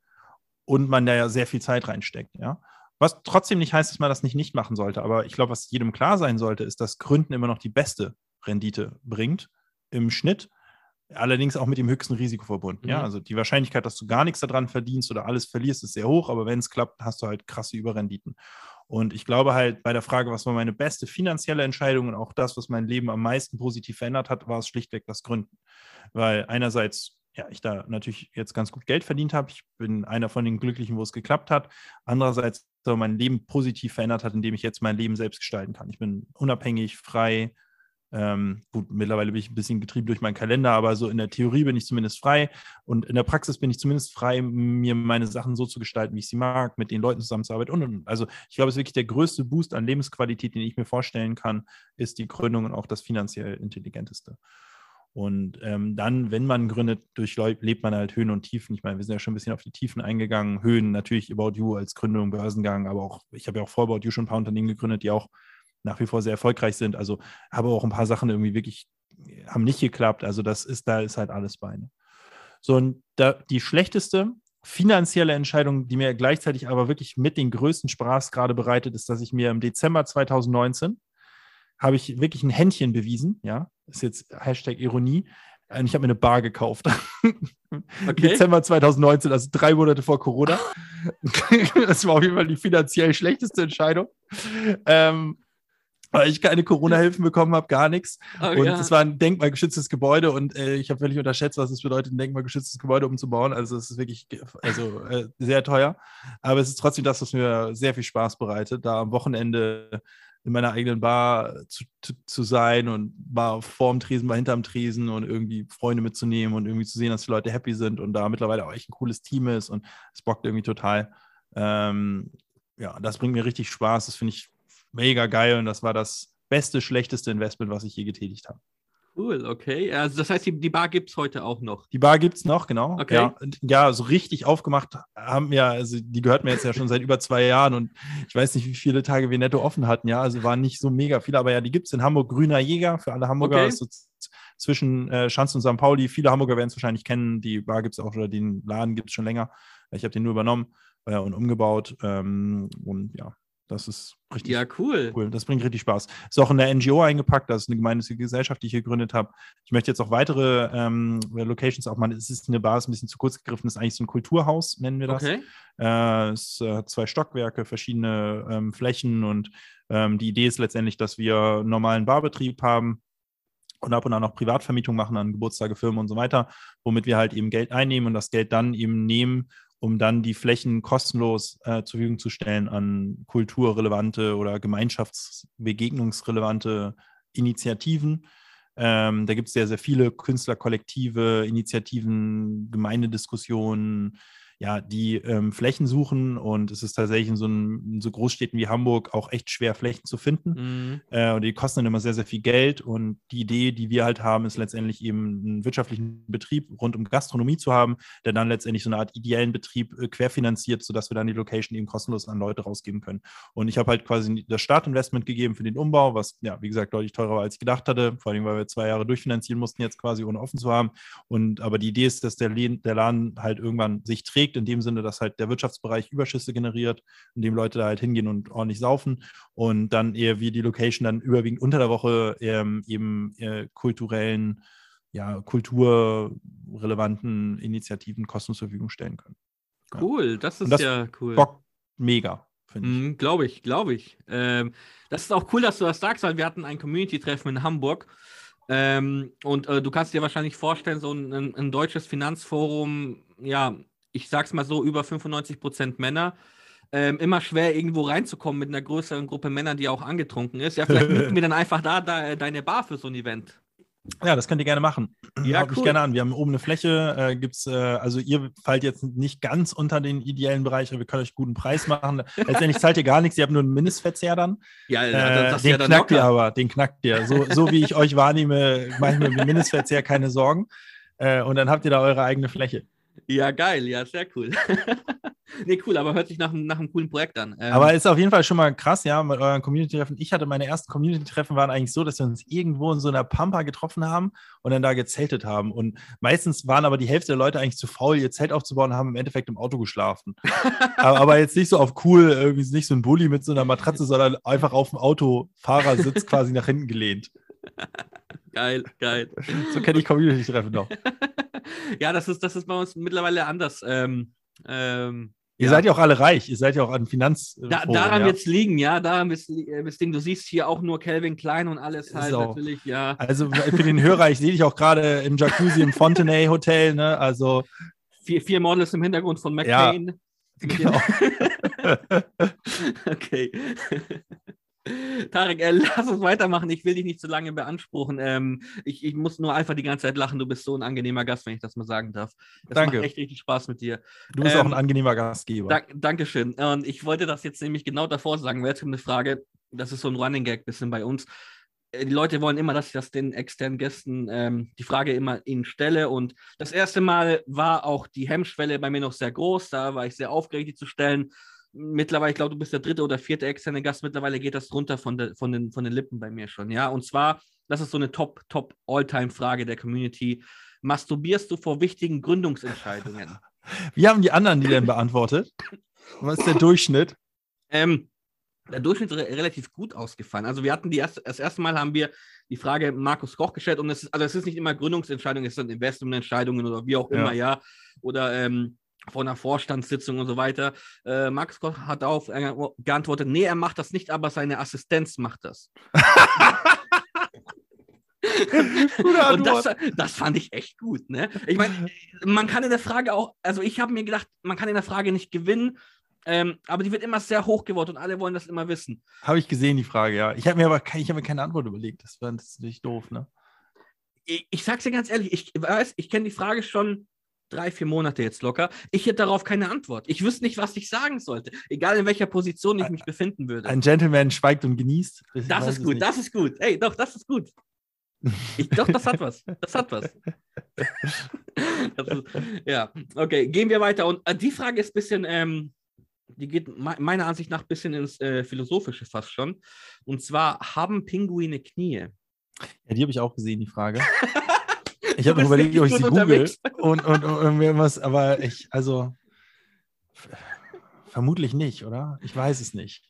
und man da ja sehr viel Zeit reinsteckt, ja. Was trotzdem nicht heißt, dass man das nicht nicht machen sollte. Aber ich glaube, was jedem klar sein sollte, ist, dass Gründen immer noch die beste Rendite bringt im Schnitt. Allerdings auch mit dem höchsten Risiko verbunden. Mhm. Ja, also die Wahrscheinlichkeit, dass du gar nichts daran verdienst oder alles verlierst, ist sehr hoch. Aber wenn es klappt, hast du halt krasse Überrenditen. Und ich glaube halt bei der Frage, was war meine beste finanzielle Entscheidung und auch das, was mein Leben am meisten positiv verändert hat, war es schlichtweg das Gründen. Weil einerseits ja, ich da natürlich jetzt ganz gut Geld verdient habe. Ich bin einer von den Glücklichen, wo es geklappt hat. Andererseits so mein Leben positiv verändert hat, indem ich jetzt mein Leben selbst gestalten kann. Ich bin unabhängig, frei. Ähm, gut, mittlerweile bin ich ein bisschen getrieben durch meinen Kalender, aber so in der Theorie bin ich zumindest frei und in der Praxis bin ich zumindest frei, mir meine Sachen so zu gestalten, wie ich sie mag, mit den Leuten zusammenzuarbeiten und, und. Also ich glaube, es ist wirklich der größte Boost an Lebensqualität, den ich mir vorstellen kann, ist die Gründung und auch das finanziell intelligenteste. Und ähm, dann, wenn man gründet, durchlebt man halt Höhen und Tiefen. Ich meine, wir sind ja schon ein bisschen auf die Tiefen eingegangen. Höhen natürlich About You als Gründung, Börsengang, aber auch, ich habe ja auch vor About You schon ein paar Unternehmen gegründet, die auch nach wie vor sehr erfolgreich sind. Also habe auch ein paar Sachen irgendwie wirklich, haben nicht geklappt. Also das ist, da ist halt alles bei. Ne? So, und da, die schlechteste finanzielle Entscheidung, die mir gleichzeitig aber wirklich mit den größten Spaß gerade bereitet, ist, dass ich mir im Dezember 2019 habe ich wirklich ein Händchen bewiesen, ja, ist jetzt Hashtag Ironie. Und ich habe mir eine Bar gekauft. Okay. Dezember 2019, also drei Monate vor Corona. das war auf jeden Fall die finanziell schlechteste Entscheidung. Ähm, weil ich keine Corona-Hilfen bekommen habe, gar nichts. Oh, und es ja. war ein denkmalgeschütztes Gebäude und äh, ich habe völlig unterschätzt, was es bedeutet, ein denkmalgeschütztes Gebäude umzubauen. Also es ist wirklich also, äh, sehr teuer. Aber es ist trotzdem das, was mir sehr viel Spaß bereitet, da am Wochenende in meiner eigenen Bar zu, zu, zu, sein und mal vorm Tresen, mal hinterm Tresen und irgendwie Freunde mitzunehmen und irgendwie zu sehen, dass die Leute happy sind und da mittlerweile auch echt ein cooles Team ist und es bockt irgendwie total. Ähm, ja, das bringt mir richtig Spaß. Das finde ich mega geil und das war das beste, schlechteste Investment, was ich je getätigt habe.
Cool, okay. Also das heißt, die, die Bar gibt es heute auch noch.
Die Bar gibt es noch, genau. Okay. Ja, ja, so richtig aufgemacht haben wir, also die gehört mir jetzt ja schon seit über zwei Jahren und ich weiß nicht, wie viele Tage wir netto offen hatten, ja. Also waren nicht so mega viele, aber ja, die gibt es in Hamburg. Grüner Jäger für alle Hamburger. Okay. So zwischen äh, Schanz und St. Pauli. Viele Hamburger werden es wahrscheinlich kennen. Die Bar gibt es auch oder den Laden gibt es schon länger. Ich habe den nur übernommen äh, und umgebaut. Ähm, und ja, das ist richtig
ja, cool.
cool. Das bringt richtig Spaß. Ist auch in der NGO eingepackt. Das ist eine gemeinnützige Gesellschaft, die ich hier gegründet habe. Ich möchte jetzt auch weitere ähm, Locations auch mal. Es ist eine Bar, ist ein bisschen zu kurz gegriffen. Es ist eigentlich so ein Kulturhaus, nennen wir das. Okay. Äh, es hat zwei Stockwerke, verschiedene ähm, Flächen und ähm, die Idee ist letztendlich, dass wir einen normalen Barbetrieb haben und ab und an noch Privatvermietung machen an Geburtstage, Firmen und so weiter, womit wir halt eben Geld einnehmen und das Geld dann eben nehmen um dann die Flächen kostenlos äh, zur Verfügung zu stellen an kulturrelevante oder gemeinschaftsbegegnungsrelevante Initiativen. Ähm, da gibt es sehr, sehr viele Künstlerkollektive, Initiativen, Gemeindediskussionen, ja, die ähm, Flächen suchen und es ist tatsächlich in so, einem, in so, Großstädten wie Hamburg auch echt schwer, Flächen zu finden. Mhm. Äh, und die kosten dann immer sehr, sehr viel Geld. Und die Idee, die wir halt haben, ist letztendlich eben einen wirtschaftlichen Betrieb rund um Gastronomie zu haben, der dann letztendlich so eine Art ideellen Betrieb äh, querfinanziert, sodass wir dann die Location eben kostenlos an Leute rausgeben können. Und ich habe halt quasi das Startinvestment gegeben für den Umbau, was ja, wie gesagt, deutlich teurer war, als ich gedacht hatte, vor allem, weil wir zwei Jahre durchfinanzieren mussten, jetzt quasi ohne offen zu haben. Und aber die Idee ist, dass der, der Laden halt irgendwann sich trägt bewegt, in dem Sinne, dass halt der Wirtschaftsbereich Überschüsse generiert, indem Leute da halt hingehen und ordentlich saufen und dann eher wie die Location dann überwiegend unter der Woche ähm, eben äh, kulturellen, ja, kulturrelevanten Initiativen kostenlos zur Verfügung stellen können.
Cool, das ist das ja cool.
Bock mega.
Mhm, glaube ich, glaube ich. Ähm, das ist auch cool, dass du das sagst, weil wir hatten ein Community-Treffen in Hamburg ähm, und äh, du kannst dir wahrscheinlich vorstellen, so ein, ein, ein, deutsches Finanzforum, ja, ich sag's mal so, über 95 Prozent Männer. Ähm, immer schwer, irgendwo reinzukommen mit einer größeren Gruppe Männer, die auch angetrunken ist. Ja, vielleicht mieten wir dann einfach da, da deine Bar für so ein Event.
Ja, das könnt ihr gerne machen. Ja, Haut cool. mich gerne an. Wir haben oben eine Fläche, äh, gibt's, äh, also ihr fallt jetzt nicht ganz unter den ideellen Bereich, aber wir können euch guten Preis machen. Letztendlich zahlt ihr gar nichts, ihr habt nur einen Mindestverzehr dann.
Ja, äh,
den ja knackt ihr aber, den knackt ihr. So, so wie ich euch wahrnehme, mache ich mir mit Mindestverzehr keine Sorgen. Äh, und dann habt ihr da eure eigene Fläche.
Ja, geil, ja, sehr cool. nee, cool, aber hört sich nach, nach einem coolen Projekt an.
Ähm, aber ist auf jeden Fall schon mal krass, ja, mit euren Community-Treffen. Ich hatte meine ersten Community-Treffen waren eigentlich so, dass wir uns irgendwo in so einer Pampa getroffen haben und dann da gezeltet haben. Und meistens waren aber die Hälfte der Leute eigentlich zu faul, ihr Zelt aufzubauen und haben im Endeffekt im Auto geschlafen. aber, aber, jetzt nicht so auf cool, irgendwie nicht so ein Bulli mit so einer Matratze, sondern einfach auf dem Autofahrersitz quasi nach hinten gelehnt.
Geil, geil.
So kenne ich Community-Treffen noch.
Ja, das ist, das ist bei uns mittlerweile anders. Ähm, ähm,
Ihr ja. seid ja auch alle reich, ihr seid ja auch an Finanz.
Da, daran ja. wird es liegen, ja, daran wird es liegen. Du siehst hier auch nur Calvin Klein und alles halt auch, natürlich, ja.
Also für den Hörer, ich sehe dich auch gerade im Jacuzzi im Fontenay Hotel, ne? Also.
Vier, vier Models im Hintergrund von McCain. Ja, genau. okay. Tarek, äh, lass uns weitermachen. Ich will dich nicht zu lange beanspruchen. Ähm, ich, ich, muss nur einfach die ganze Zeit lachen. Du bist so ein angenehmer Gast, wenn ich das mal sagen darf. Das
Danke.
macht echt richtig Spaß mit dir.
Du bist ähm, auch ein angenehmer Gastgeber.
Da, Dankeschön. Und ich wollte das jetzt nämlich genau davor sagen, weil jetzt kommt eine Frage, das ist so ein Running Gag bisschen bei uns. Äh, die Leute wollen immer, dass ich das den externen Gästen ähm, die Frage immer ihnen stelle. Und das erste Mal war auch die Hemmschwelle bei mir noch sehr groß. Da war ich sehr aufgeregt, die zu stellen mittlerweile, ich glaube, du bist der dritte oder vierte externe Gast, mittlerweile geht das runter von, de, von, den, von den Lippen bei mir schon, ja. Und zwar, das ist so eine Top, Top, All-Time-Frage der Community. Masturbierst du vor wichtigen Gründungsentscheidungen?
Wie haben die anderen die denn beantwortet? Was ist der Durchschnitt?
Ähm, der Durchschnitt ist re relativ gut ausgefallen. Also wir hatten die erste, das erste Mal haben wir die Frage Markus Koch gestellt und es ist, also es ist nicht immer Gründungsentscheidungen, es sind Investmententscheidungen oder wie auch immer, ja. ja. Oder ähm, von einer Vorstandssitzung und so weiter. Äh, Max Koch hat darauf äh, geantwortet, nee, er macht das nicht, aber seine Assistenz macht das. und das, das fand ich echt gut. Ne? Ich meine, man kann in der Frage auch, also ich habe mir gedacht, man kann in der Frage nicht gewinnen, ähm, aber die wird immer sehr hoch gewonnen und alle wollen das immer wissen.
Habe ich gesehen, die Frage, ja. Ich habe mir aber ich hab mir keine Antwort überlegt. Das war natürlich doof, ne?
Ich, ich sag's dir ganz ehrlich, ich weiß, ich kenne die Frage schon drei, vier Monate jetzt locker. Ich hätte darauf keine Antwort. Ich wüsste nicht, was ich sagen sollte, egal in welcher Position ich mich befinden würde.
Ein Gentleman schweigt und genießt.
Das ist gut, das ist gut. Ey, doch, das ist gut. Ich, doch, das hat was. Das hat was. Das ist, ja, okay, gehen wir weiter. Und äh, die Frage ist ein bisschen, ähm, die geht me meiner Ansicht nach ein bisschen ins äh, Philosophische fast schon. Und zwar, haben Pinguine Knie?
Ja, die habe ich auch gesehen, die Frage. Ich habe überlegt, ob ich sie google und, und, und irgendwas, aber ich, also vermutlich nicht, oder? Ich weiß es nicht.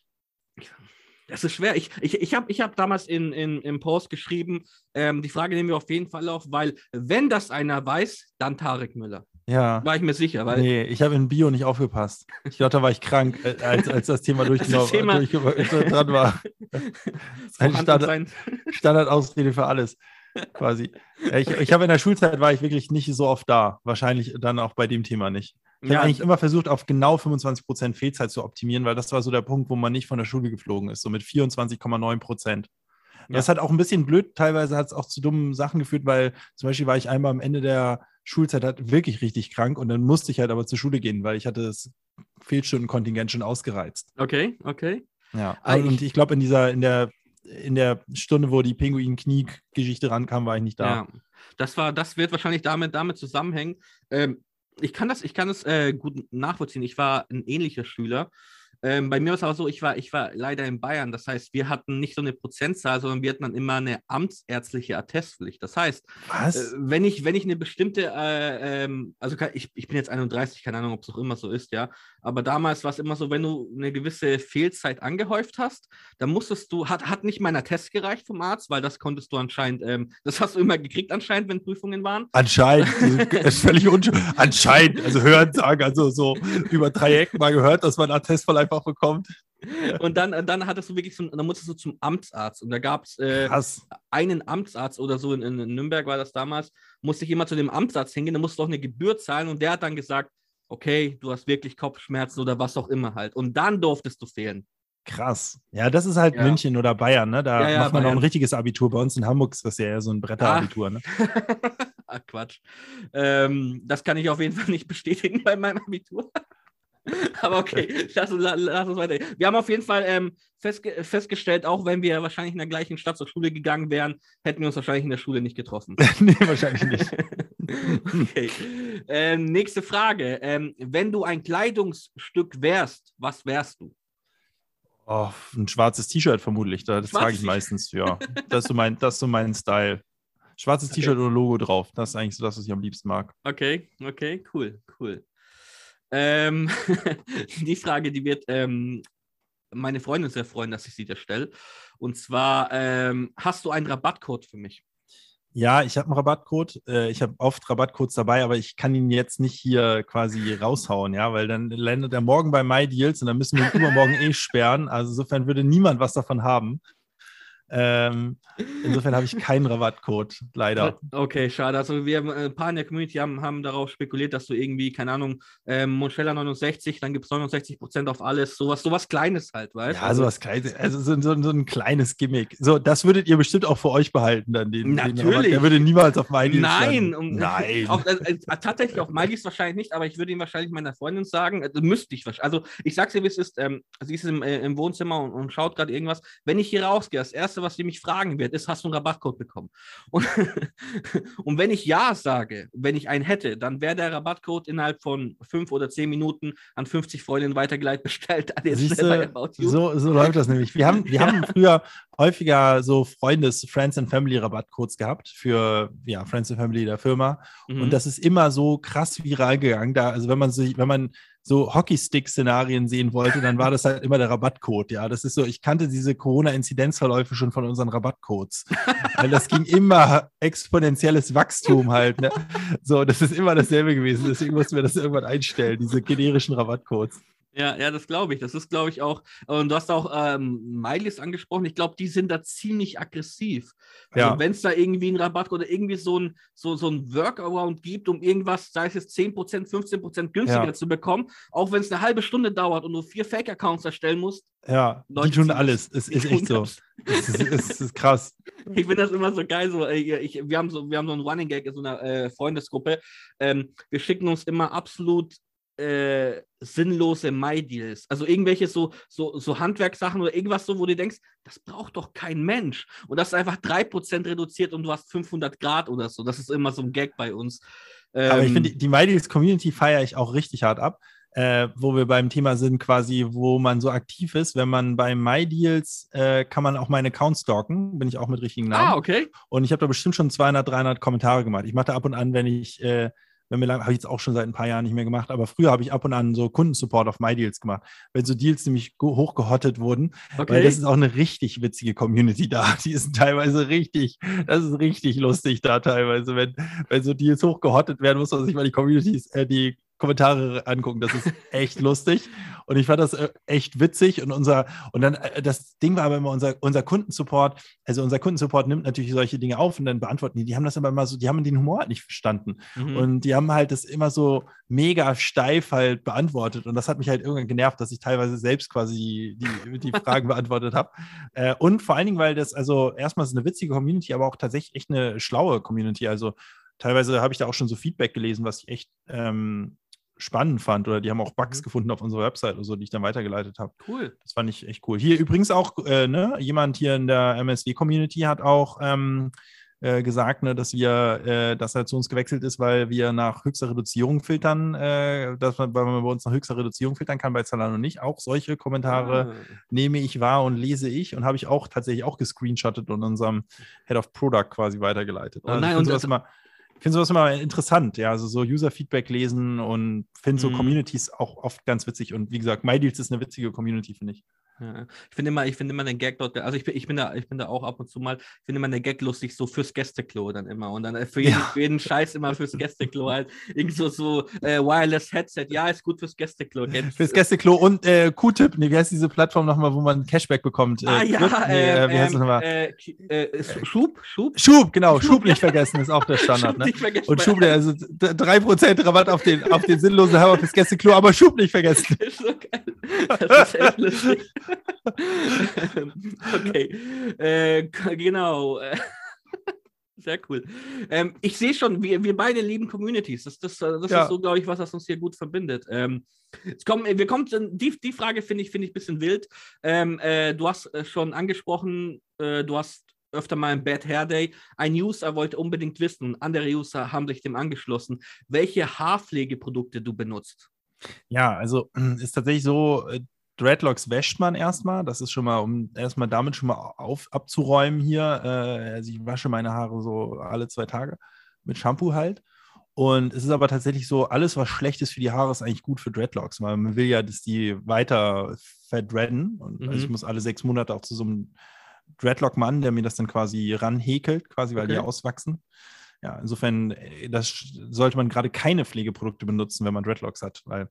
Das ist schwer. Ich, ich, ich habe ich hab damals in, in, im Post geschrieben, ähm, die Frage nehmen wir auf jeden Fall auf, weil wenn das einer weiß, dann Tarek Müller.
Ja.
War ich mir sicher. Weil
nee, ich habe in Bio nicht aufgepasst. Ich glaube, da war ich krank, äh, als, als das Thema durchgelaufen durch, dran war. Ein Standard, Standardausrede für alles quasi. Ich, ich habe in der Schulzeit war ich wirklich nicht so oft da. Wahrscheinlich dann auch bei dem Thema nicht. Ich ja. habe eigentlich immer versucht, auf genau 25 Prozent Fehlzeit zu optimieren, weil das war so der Punkt, wo man nicht von der Schule geflogen ist, so mit 24,9 Prozent. Ja. Das hat auch ein bisschen blöd, teilweise hat es auch zu dummen Sachen geführt, weil zum Beispiel war ich einmal am Ende der Schulzeit halt wirklich richtig krank und dann musste ich halt aber zur Schule gehen, weil ich hatte das Fehlstundenkontingent schon ausgereizt.
Okay, okay.
Ja, also und ich glaube, in dieser, in der in der Stunde, wo die Pinguin-Knie-Geschichte rankam, war ich nicht da. Ja,
das war, das wird wahrscheinlich damit, damit zusammenhängen. Ähm, ich kann das, ich kann das äh, gut nachvollziehen. Ich war ein ähnlicher Schüler ähm, bei mir war es aber so, ich war, ich war leider in Bayern. Das heißt, wir hatten nicht so eine Prozentzahl, sondern wir hatten dann immer eine amtsärztliche Attestpflicht. Das heißt, äh, wenn, ich, wenn ich eine bestimmte, äh, ähm, also kann, ich, ich bin jetzt 31, keine Ahnung, ob es auch immer so ist, ja. Aber damals war es immer so, wenn du eine gewisse Fehlzeit angehäuft hast, dann musstest du, hat, hat nicht mein Attest gereicht vom Arzt, weil das konntest du anscheinend, ähm, das hast du immer gekriegt anscheinend, wenn Prüfungen waren.
Anscheinend, das ist völlig unschuldig. Anscheinend, also hören sagen, also so über drei Ecken mal gehört, dass man Attest von einfach bekommt.
Und dann, dann hattest du wirklich, zum, dann musstest du zum Amtsarzt. Und da gab es äh, einen Amtsarzt oder so, in, in, Nürnberg war das damals, musste ich immer zu dem Amtsarzt hingehen, da musste du auch eine Gebühr zahlen und der hat dann gesagt, okay, du hast wirklich Kopfschmerzen oder was auch immer halt. Und dann durftest du fehlen.
Krass. Ja, das ist halt ja. München oder Bayern, ne? Da ja, ja, macht man Bayern. noch ein richtiges Abitur. Bei uns in Hamburg ist das ja eher so ein Bretterabitur, ne?
Ach, Quatsch. Ähm, das kann ich auf jeden Fall nicht bestätigen bei meinem Abitur. Aber okay, lass uns, lass uns weiter. Wir haben auf jeden Fall ähm, festge festgestellt, auch wenn wir wahrscheinlich in der gleichen Stadt zur Schule gegangen wären, hätten wir uns wahrscheinlich in der Schule nicht getroffen.
nee, wahrscheinlich nicht.
okay. Ähm, nächste Frage. Ähm, wenn du ein Kleidungsstück wärst, was wärst du?
Oh, ein schwarzes T-Shirt vermutlich. Das trage ich meistens, ja. Das ist so mein, das ist so mein Style. Schwarzes okay. T-Shirt oder Logo drauf. Das ist eigentlich so das, was ich am liebsten mag.
Okay, okay, cool, cool. Ähm, die Frage, die wird ähm, meine Freundin sehr freuen, dass ich sie dir stelle. Und zwar, ähm, hast du einen Rabattcode für mich?
Ja, ich habe einen Rabattcode. Äh, ich habe oft Rabattcodes dabei, aber ich kann ihn jetzt nicht hier quasi raushauen, ja, weil dann landet er morgen bei MyDeals und dann müssen wir ihn übermorgen eh sperren. Also insofern würde niemand was davon haben. Ähm, insofern habe ich keinen Rabattcode, leider.
Okay, schade. Also wir haben äh, ein paar in der Community haben, haben darauf spekuliert, dass du irgendwie, keine Ahnung, ähm, Monstella 69, dann gibt es 69 Prozent auf alles, sowas, sowas Kleines halt, weißt
du? Ja, sowas Kleines, also so, so, so, ein kleines Gimmick. So, das würdet ihr bestimmt auch für euch behalten, dann den.
Natürlich. Den
der würde niemals auf
MyDeals Nein, um, nein. Auch, äh, äh, tatsächlich auf MyDeals wahrscheinlich nicht, aber ich würde ihn wahrscheinlich meiner Freundin sagen, äh, müsste ich wahrscheinlich. Also ich sag's dir, wie es ist, ähm, sie ist im, äh, im Wohnzimmer und, und schaut gerade irgendwas. Wenn ich hier rausgehe, das erste, was sie mich fragen wird, ist, hast du einen Rabattcode bekommen? Und, und wenn ich Ja sage, wenn ich einen hätte, dann wäre der Rabattcode innerhalb von fünf oder zehn Minuten an 50 Freundinnen weitergeleitet bestellt.
Siehste, so, so läuft das nämlich. Wir haben, wir haben früher häufiger so Freundes-, Friends and Family Rabattcodes gehabt für ja, Friends and Family der Firma. Mhm. Und das ist immer so krass viral gegangen. Da, also wenn man sich, wenn man so Hockeystick-Szenarien sehen wollte, dann war das halt immer der Rabattcode. Ja, das ist so, ich kannte diese Corona-Inzidenzverläufe schon von unseren Rabattcodes. Weil das ging immer exponentielles Wachstum halt. Ne? So, das ist immer dasselbe gewesen. Deswegen mussten wir das irgendwann einstellen, diese generischen Rabattcodes.
Ja, ja, das glaube ich. Das ist, glaube ich, auch. Und du hast auch ähm, Mileys angesprochen. Ich glaube, die sind da ziemlich aggressiv. Also, ja. wenn es da irgendwie einen Rabatt oder irgendwie so ein, so, so ein Workaround gibt, um irgendwas, sei es jetzt 10%, 15% günstiger ja. zu bekommen, auch wenn es eine halbe Stunde dauert und du vier Fake-Accounts erstellen musst.
Ja, Leute, die tun alles. Es ist echt so. Es ist, es ist, krass.
Ich finde das immer so geil. So, ich, wir, haben so wir haben so einen Running Gag in so einer äh, Freundesgruppe. Ähm, wir schicken uns immer absolut äh, sinnlose My-Deals. Also irgendwelche so, so, so Handwerkssachen oder irgendwas so, wo du denkst, das braucht doch kein Mensch. Und das ist einfach 3% reduziert und du hast 500 Grad oder so. Das ist immer so ein Gag bei uns.
Ähm, Aber ich ähm, finde, die, die My-Deals-Community feiere ich auch richtig hart ab. Äh, wo wir beim Thema sind, quasi, wo man so aktiv ist. Wenn man bei MyDeals äh, kann man auch meinen Account stalken, bin ich auch mit richtigen Namen.
Ah, okay.
Und ich habe da bestimmt schon 200, 300 Kommentare gemacht. Ich mache da ab und an, wenn ich äh, wenn wir lang, habe ich jetzt auch schon seit ein paar Jahren nicht mehr gemacht, aber früher habe ich ab und an so Kundensupport auf MyDeals gemacht, wenn so Deals nämlich hochgehottet wurden. Okay. Weil das ist auch eine richtig witzige Community da. Die ist teilweise richtig, das ist richtig lustig da teilweise. Wenn, wenn so Deals hochgehottet werden, muss man sich mal die Communities, äh, die Kommentare angucken. Das ist echt lustig. Und ich fand das äh, echt witzig. Und unser, und dann, äh, das Ding war aber immer unser, unser Kundensupport, also unser Kundensupport nimmt natürlich solche Dinge auf und dann beantworten die. Die haben das aber immer so, die haben den Humor halt nicht verstanden. Mhm. Und die haben halt das immer so mega steif halt beantwortet. Und das hat mich halt irgendwann genervt, dass ich teilweise selbst quasi die, die Fragen beantwortet habe. Äh, und vor allen Dingen, weil das, also erstmal ist eine witzige Community, aber auch tatsächlich echt eine schlaue Community. Also teilweise habe ich da auch schon so Feedback gelesen, was ich echt ähm, spannend fand oder die haben auch Bugs mhm. gefunden auf unserer Website oder so, die ich dann weitergeleitet habe.
Cool.
Das fand ich echt cool. Hier übrigens auch, äh, ne, jemand hier in der MSW-Community hat auch ähm, äh, gesagt, ne, dass wir, äh, dass er zu uns gewechselt ist, weil wir nach höchster Reduzierung filtern, äh, dass man, weil man bei uns nach höchster Reduzierung filtern kann, bei Zalando nicht. Auch solche Kommentare ah. nehme ich wahr und lese ich und habe ich auch tatsächlich auch gescreenshottet und unserem Head of Product quasi weitergeleitet.
Oh also nein, und das
mal finde sowas immer interessant, ja, also so User-Feedback lesen und finde so mhm. Communities auch oft ganz witzig. Und wie gesagt, MyDeals ist eine witzige Community, finde ich.
Ja. Ich finde immer, ich finde immer den Gag dort, also ich bin, ich bin da, ich bin da auch ab und zu mal, ich finde immer den Gag lustig, so fürs Gästeklo dann immer. Und dann äh, für jeden, ja. für jeden Scheiß immer fürs Gästeklo halt. Irgend so, so äh, Wireless Headset, ja, ist gut fürs Gästeklo.
Fürs Gästeklo und äh, Q-Tip, nee, wie heißt diese Plattform nochmal, wo man Cashback bekommt?
Äh, ah ja, nee, äh, wie heißt ähm, das nochmal? Äh, Schub, Schub?
Schub, genau, Schub, Schub nicht vergessen, ist auch der Standard. ne? Und Schub, also 3% Rabatt auf den, auf den sinnlosen Hammer fürs Gästeklo, aber Schub nicht vergessen.
Das ist so geil. Das ist echt lustig. okay, äh, genau. Sehr cool. Ähm, ich sehe schon, wir, wir beide lieben Communities. Das, das, das ja. ist so, glaube ich, was das uns hier gut verbindet. Ähm, kommen, wir kommen, die, die Frage finde ich, finde ich ein bisschen wild. Ähm, äh, du hast äh, schon angesprochen, äh, du hast öfter mal ein Bad Hair Day. Ein User wollte unbedingt wissen, andere User haben sich dem angeschlossen, welche Haarpflegeprodukte du benutzt.
Ja, also ist tatsächlich so, äh, Dreadlocks wäscht man erstmal. Das ist schon mal, um erstmal damit schon mal auf, abzuräumen hier. Äh, also ich wasche meine Haare so alle zwei Tage mit Shampoo halt. Und es ist aber tatsächlich so, alles, was schlecht ist für die Haare, ist eigentlich gut für Dreadlocks, weil man will ja, dass die weiter verdredden. Und mhm. also ich mhm. muss alle sechs Monate auch zu so einem Dreadlock-Mann, der mir das dann quasi ranhäkelt, quasi, weil okay. die auswachsen. Ja, insofern, äh, das sollte man gerade keine Pflegeprodukte benutzen, wenn man Dreadlocks hat, weil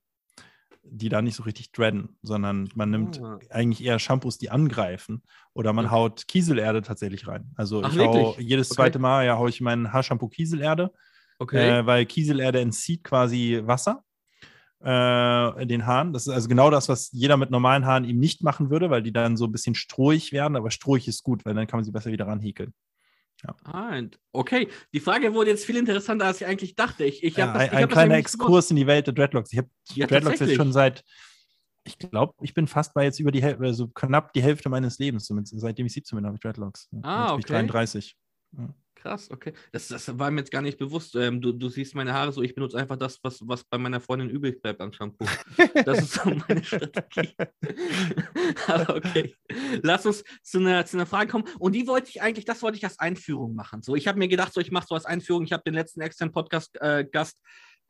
die da nicht so richtig dreaden, sondern man nimmt oh. eigentlich eher Shampoos, die angreifen oder man okay. haut Kieselerde tatsächlich rein. Also Ach, ich hau jedes okay. zweite Mal ja, haue ich meinen Haarshampoo Kieselerde, okay. äh, weil Kieselerde entzieht quasi Wasser äh, den Haaren. Das ist also genau das, was jeder mit normalen Haaren eben nicht machen würde, weil die dann so ein bisschen strohig werden, aber strohig ist gut, weil dann kann man sie besser wieder ranhäkeln.
Ja. Okay. Die Frage wurde jetzt viel interessanter, als ich eigentlich dachte. Ich, ich
ja, das, ein, ein kleiner Exkurs in die Welt der Dreadlocks. Ich habe ja, Dreadlocks jetzt schon seit, ich glaube, ich bin fast bei jetzt über die Hälfte, also knapp die Hälfte meines Lebens. Zumindest. Seitdem ich 17 bin, habe ich Dreadlocks.
Ah, jetzt
okay.
Bin ich 33. Ja. Krass, okay. Das, das war mir jetzt gar nicht bewusst. Ähm, du, du siehst meine Haare so, ich benutze einfach das, was, was bei meiner Freundin übrig bleibt an Shampoo. Das ist so meine Strategie. Aber okay. Lass uns zu einer, zu einer Frage kommen. Und die wollte ich eigentlich, das wollte ich als Einführung machen. So, ich habe mir gedacht, so, ich mache so als Einführung. Ich habe den letzten externen Podcast-Gast äh,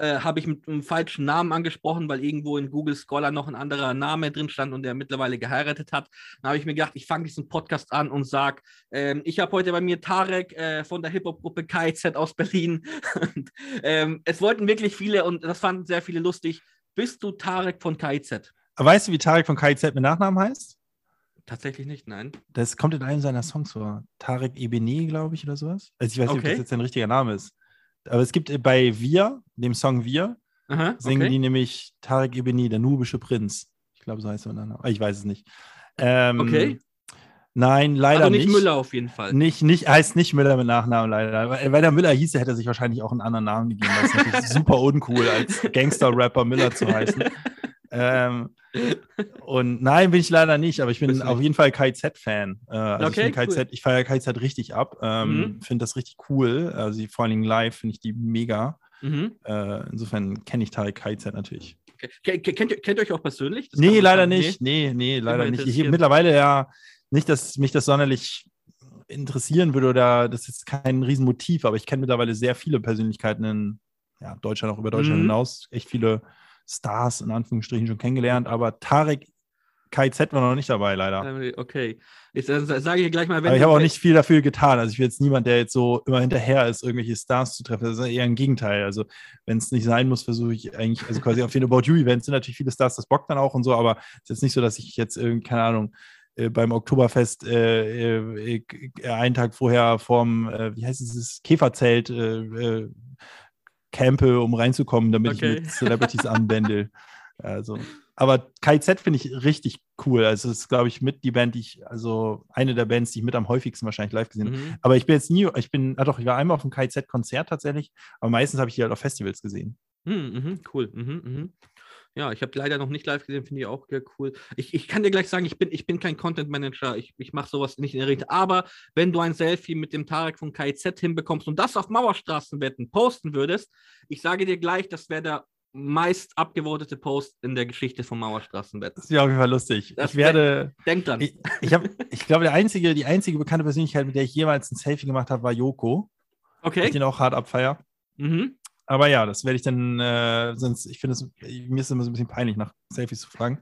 äh, habe ich mit einem falschen Namen angesprochen, weil irgendwo in Google Scholar noch ein anderer Name drin stand und der mittlerweile geheiratet hat. Dann habe ich mir gedacht, ich fange diesen Podcast an und sage, ähm, ich habe heute bei mir Tarek äh, von der Hip-Hop-Gruppe KZ aus Berlin. und, ähm, es wollten wirklich viele und das fanden sehr viele lustig. Bist du Tarek von KZ?
Weißt du, wie Tarek von KZ mit Nachnamen heißt?
Tatsächlich nicht, nein.
Das kommt in einem seiner Songs vor. Tarek Ebene, glaube ich, oder sowas. Also ich weiß nicht, okay. ob das jetzt sein richtiger Name ist. Aber es gibt äh, bei Wir, dem Song Wir, Aha, singen okay. die nämlich Tarek Ebeni, der nubische Prinz. Ich glaube, so heißt er. Aber ich weiß es nicht. Ähm, okay. Nein, leider nicht.
nicht Müller auf jeden Fall.
Nicht, nicht, heißt nicht Müller mit Nachnamen, leider. Weil der Müller hieß, hätte er sich wahrscheinlich auch einen anderen Namen gegeben. Das ist super uncool, als Gangster-Rapper Müller zu heißen. ähm, und nein, bin ich leider nicht, aber ich bin auf jeden Fall KZ-Fan. Äh, also okay, ich, KZ, cool. ich feiere KZ richtig ab, ähm, mhm. finde das richtig cool. Also vor allen Dingen live finde ich die mega. Mhm. Äh, insofern kenne ich Tarek KZ natürlich.
Okay. Kennt, kennt ihr euch auch persönlich?
Das nee, leider nicht. Nee, nee, leider nicht. Ich, mittlerweile ja nicht, dass mich das sonderlich interessieren würde oder das ist kein Riesenmotiv, aber ich kenne mittlerweile sehr viele Persönlichkeiten in ja, Deutschland, auch über Deutschland mhm. hinaus. Echt viele Stars in Anführungsstrichen schon kennengelernt, aber Tarek KZ war noch nicht dabei, leider.
Okay. Ich äh, sage hier gleich mal,
wenn. Aber ich habe auch nicht viel dafür getan. Also ich bin jetzt niemand, der jetzt so immer hinterher ist, irgendwelche Stars zu treffen. Das ist eher ein Gegenteil. Also wenn es nicht sein muss, versuche ich eigentlich, also quasi auf den About You-Events sind natürlich viele Stars, das bockt dann auch und so, aber es ist jetzt nicht so, dass ich jetzt irgendwie, keine Ahnung, äh, beim Oktoberfest äh, äh, äh, einen Tag vorher vom, äh, wie heißt es, Käferzelt campe, um reinzukommen, damit okay. ich mit Celebrities anbändel. Also, aber KZ finde ich richtig cool. Also, es ist, glaube ich, mit die Band, die ich, also eine der Bands, die ich mit am häufigsten wahrscheinlich live gesehen habe. Mhm. Aber ich bin jetzt nie, ich bin, ah doch, ich war einmal auf einem KZ-Konzert tatsächlich, aber meistens habe ich die halt auf Festivals gesehen.
Mhm, mh, cool. Mhm, mh. Ja, ich habe leider noch nicht live gesehen, finde ich auch sehr cool. Ich, ich kann dir gleich sagen, ich bin, ich bin kein Content Manager, ich, ich mache sowas nicht in der Regel. Aber wenn du ein Selfie mit dem Tarek von KIZ hinbekommst und das auf Mauerstraßenwetten posten würdest, ich sage dir gleich, das wäre der meist abgewotete Post in der Geschichte von Mauerstraßenwetten.
Das ist ja auf jeden Fall lustig. Das ich werde.
Denk dran.
Ich, ich, hab, ich glaube, der einzige, die einzige bekannte Persönlichkeit, mit der ich jemals ein Selfie gemacht habe, war Joko.
Okay.
Ich den auch hart abfeier. Mhm. Aber ja, das werde ich dann, äh, sonst, ich finde es, mir ist immer so ein bisschen peinlich, nach Selfies zu fragen.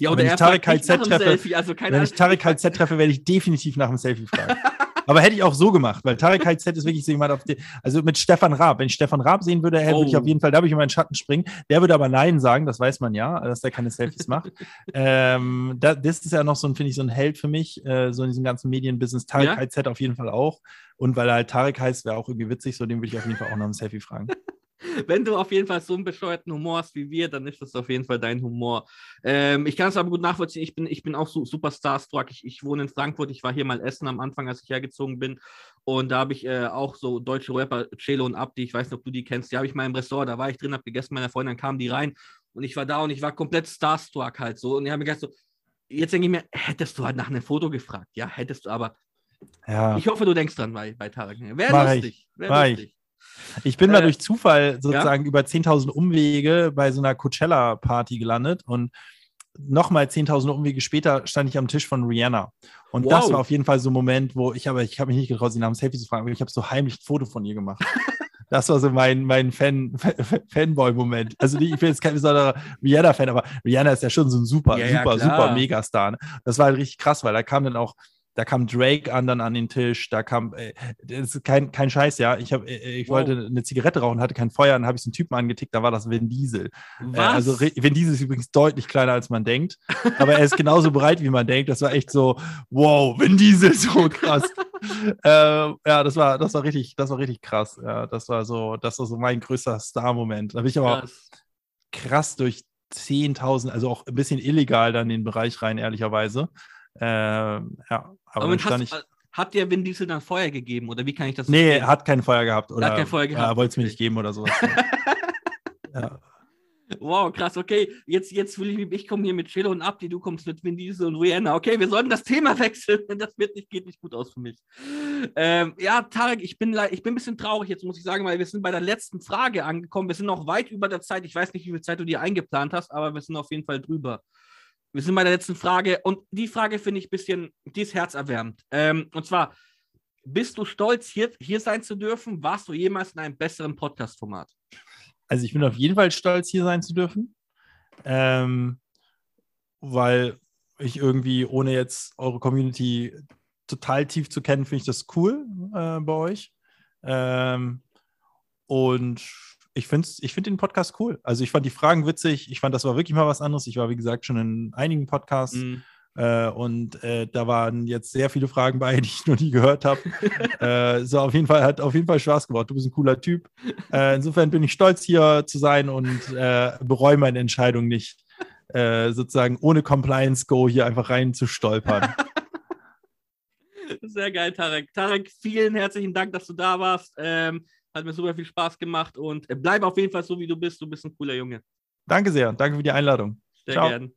Ja, oder wenn ich Tarek KZ treffe, Selfie, also
wenn ich Tarek KZ treffe, werde ich definitiv nach dem Selfie fragen. Aber hätte ich auch so gemacht, weil Tarek KZ ist wirklich so jemand auf die, also mit Stefan Raab. Wenn ich Stefan Raab sehen würde, oh. würde ich auf jeden Fall, da würde ich in meinen Schatten springen. Der würde aber Nein sagen, das weiß man ja, dass der keine Selfies macht. ähm, da, das ist ja noch so ein, finde ich, so ein Held für mich, äh, so in diesem ganzen Medienbusiness. Tarek ja? KZ auf jeden Fall auch. Und weil er halt Tarek heißt, wäre auch irgendwie witzig, so den würde ich auf jeden Fall auch nach einem Selfie fragen.
wenn du auf jeden Fall so einen bescheuerten Humor hast wie wir, dann ist das auf jeden Fall dein Humor. Ähm, ich kann es aber gut nachvollziehen. Ich bin, ich bin auch so super starstruck. Ich, ich wohne in Frankfurt. Ich war hier mal essen am Anfang, als ich hergezogen bin. Und da habe ich äh, auch so deutsche Rapper, Celo und Abdi, ich weiß nicht, ob du die kennst, die habe ich mal im Ressort, da war ich drin, habe gegessen, meine Freundin, dann kamen die rein und ich war da und ich war komplett starstruck halt so. Und ich habe mir gedacht so, jetzt denke ich mir, hättest du halt nach einem Foto gefragt. Ja, hättest du, aber ja. ich hoffe, du denkst dran bei, bei Tarek. Wäre lustig. Wär lustig.
Ich bin äh, mal durch Zufall sozusagen ja? über 10.000 Umwege bei so einer Coachella-Party gelandet und nochmal 10.000 Umwege später stand ich am Tisch von Rihanna. Und wow. das war auf jeden Fall so ein Moment, wo ich aber, ich habe mich nicht getraut, sie nach dem Selfie zu fragen, aber ich habe so heimlich ein Foto von ihr gemacht. Das war so mein, mein Fan, Fanboy-Moment. Also ich bin jetzt kein besonderer Rihanna-Fan, aber Rihanna ist ja schon so ein super, ja, super, ja, super Megastar. Ne? Das war halt richtig krass, weil da kam dann auch da kam Drake an dann an den Tisch, da kam, äh, das ist kein, kein Scheiß, ja. Ich, hab, äh, ich wow. wollte eine Zigarette rauchen, hatte kein Feuer, dann habe ich so einen Typen angetickt, da war das Vin Diesel. Äh, also Vin Diesel ist übrigens deutlich kleiner, als man denkt, aber er ist genauso breit, wie man denkt. Das war echt so, wow, Vin Diesel, so krass. äh, ja, das war, das war richtig, das war richtig krass. Ja, das war so, das war so mein größter Star-Moment. Da bin ich aber krass, krass durch 10.000, also auch ein bisschen illegal dann in den Bereich rein, ehrlicherweise. Ähm, ja, aber, aber
hast, ich, hat dir Vin Diesel dann Feuer gegeben oder wie kann ich das
Nee, er hat kein Feuer gehabt. Oder, hat kein Feuer gehabt. Ja, wollte es mir nicht geben oder sowas.
ja. Wow, krass, okay. Jetzt, jetzt will ich, ich komme hier mit Chelo und Abdi, du kommst mit Vin Diesel und Rihanna. Okay, wir sollten das Thema wechseln. Das wird nicht, geht nicht gut aus für mich. Ähm, ja, Tarek, ich bin, ich bin ein bisschen traurig jetzt, muss ich sagen, weil wir sind bei der letzten Frage angekommen. Wir sind noch weit über der Zeit. Ich weiß nicht, wie viel Zeit du dir eingeplant hast, aber wir sind auf jeden Fall drüber. Wir sind bei der letzten Frage und die Frage finde ich ein bisschen, die ist herzerwärmend. Ähm, und zwar, bist du stolz, hier, hier sein zu dürfen? Warst du jemals in einem besseren Podcast-Format?
Also ich bin auf jeden Fall stolz, hier sein zu dürfen, ähm, weil ich irgendwie, ohne jetzt eure Community total tief zu kennen, finde ich das cool äh, bei euch. Ähm, und ich finde ich find den Podcast cool. Also ich fand die Fragen witzig. Ich fand, das war wirklich mal was anderes. Ich war, wie gesagt, schon in einigen Podcasts. Mhm. Äh, und äh, da waren jetzt sehr viele Fragen bei, die ich noch nie gehört habe. äh, so auf jeden Fall hat auf jeden Fall Spaß gemacht. Du bist ein cooler Typ. Äh, insofern bin ich stolz hier zu sein und äh, bereue meine Entscheidung nicht, äh, sozusagen ohne Compliance Go hier einfach rein zu stolpern.
Sehr geil, Tarek. Tarek, vielen herzlichen Dank, dass du da warst. Ähm, hat mir super viel Spaß gemacht und äh, bleib auf jeden Fall so, wie du bist. Du bist ein cooler Junge.
Danke sehr. Danke für die Einladung.
Sehr gerne.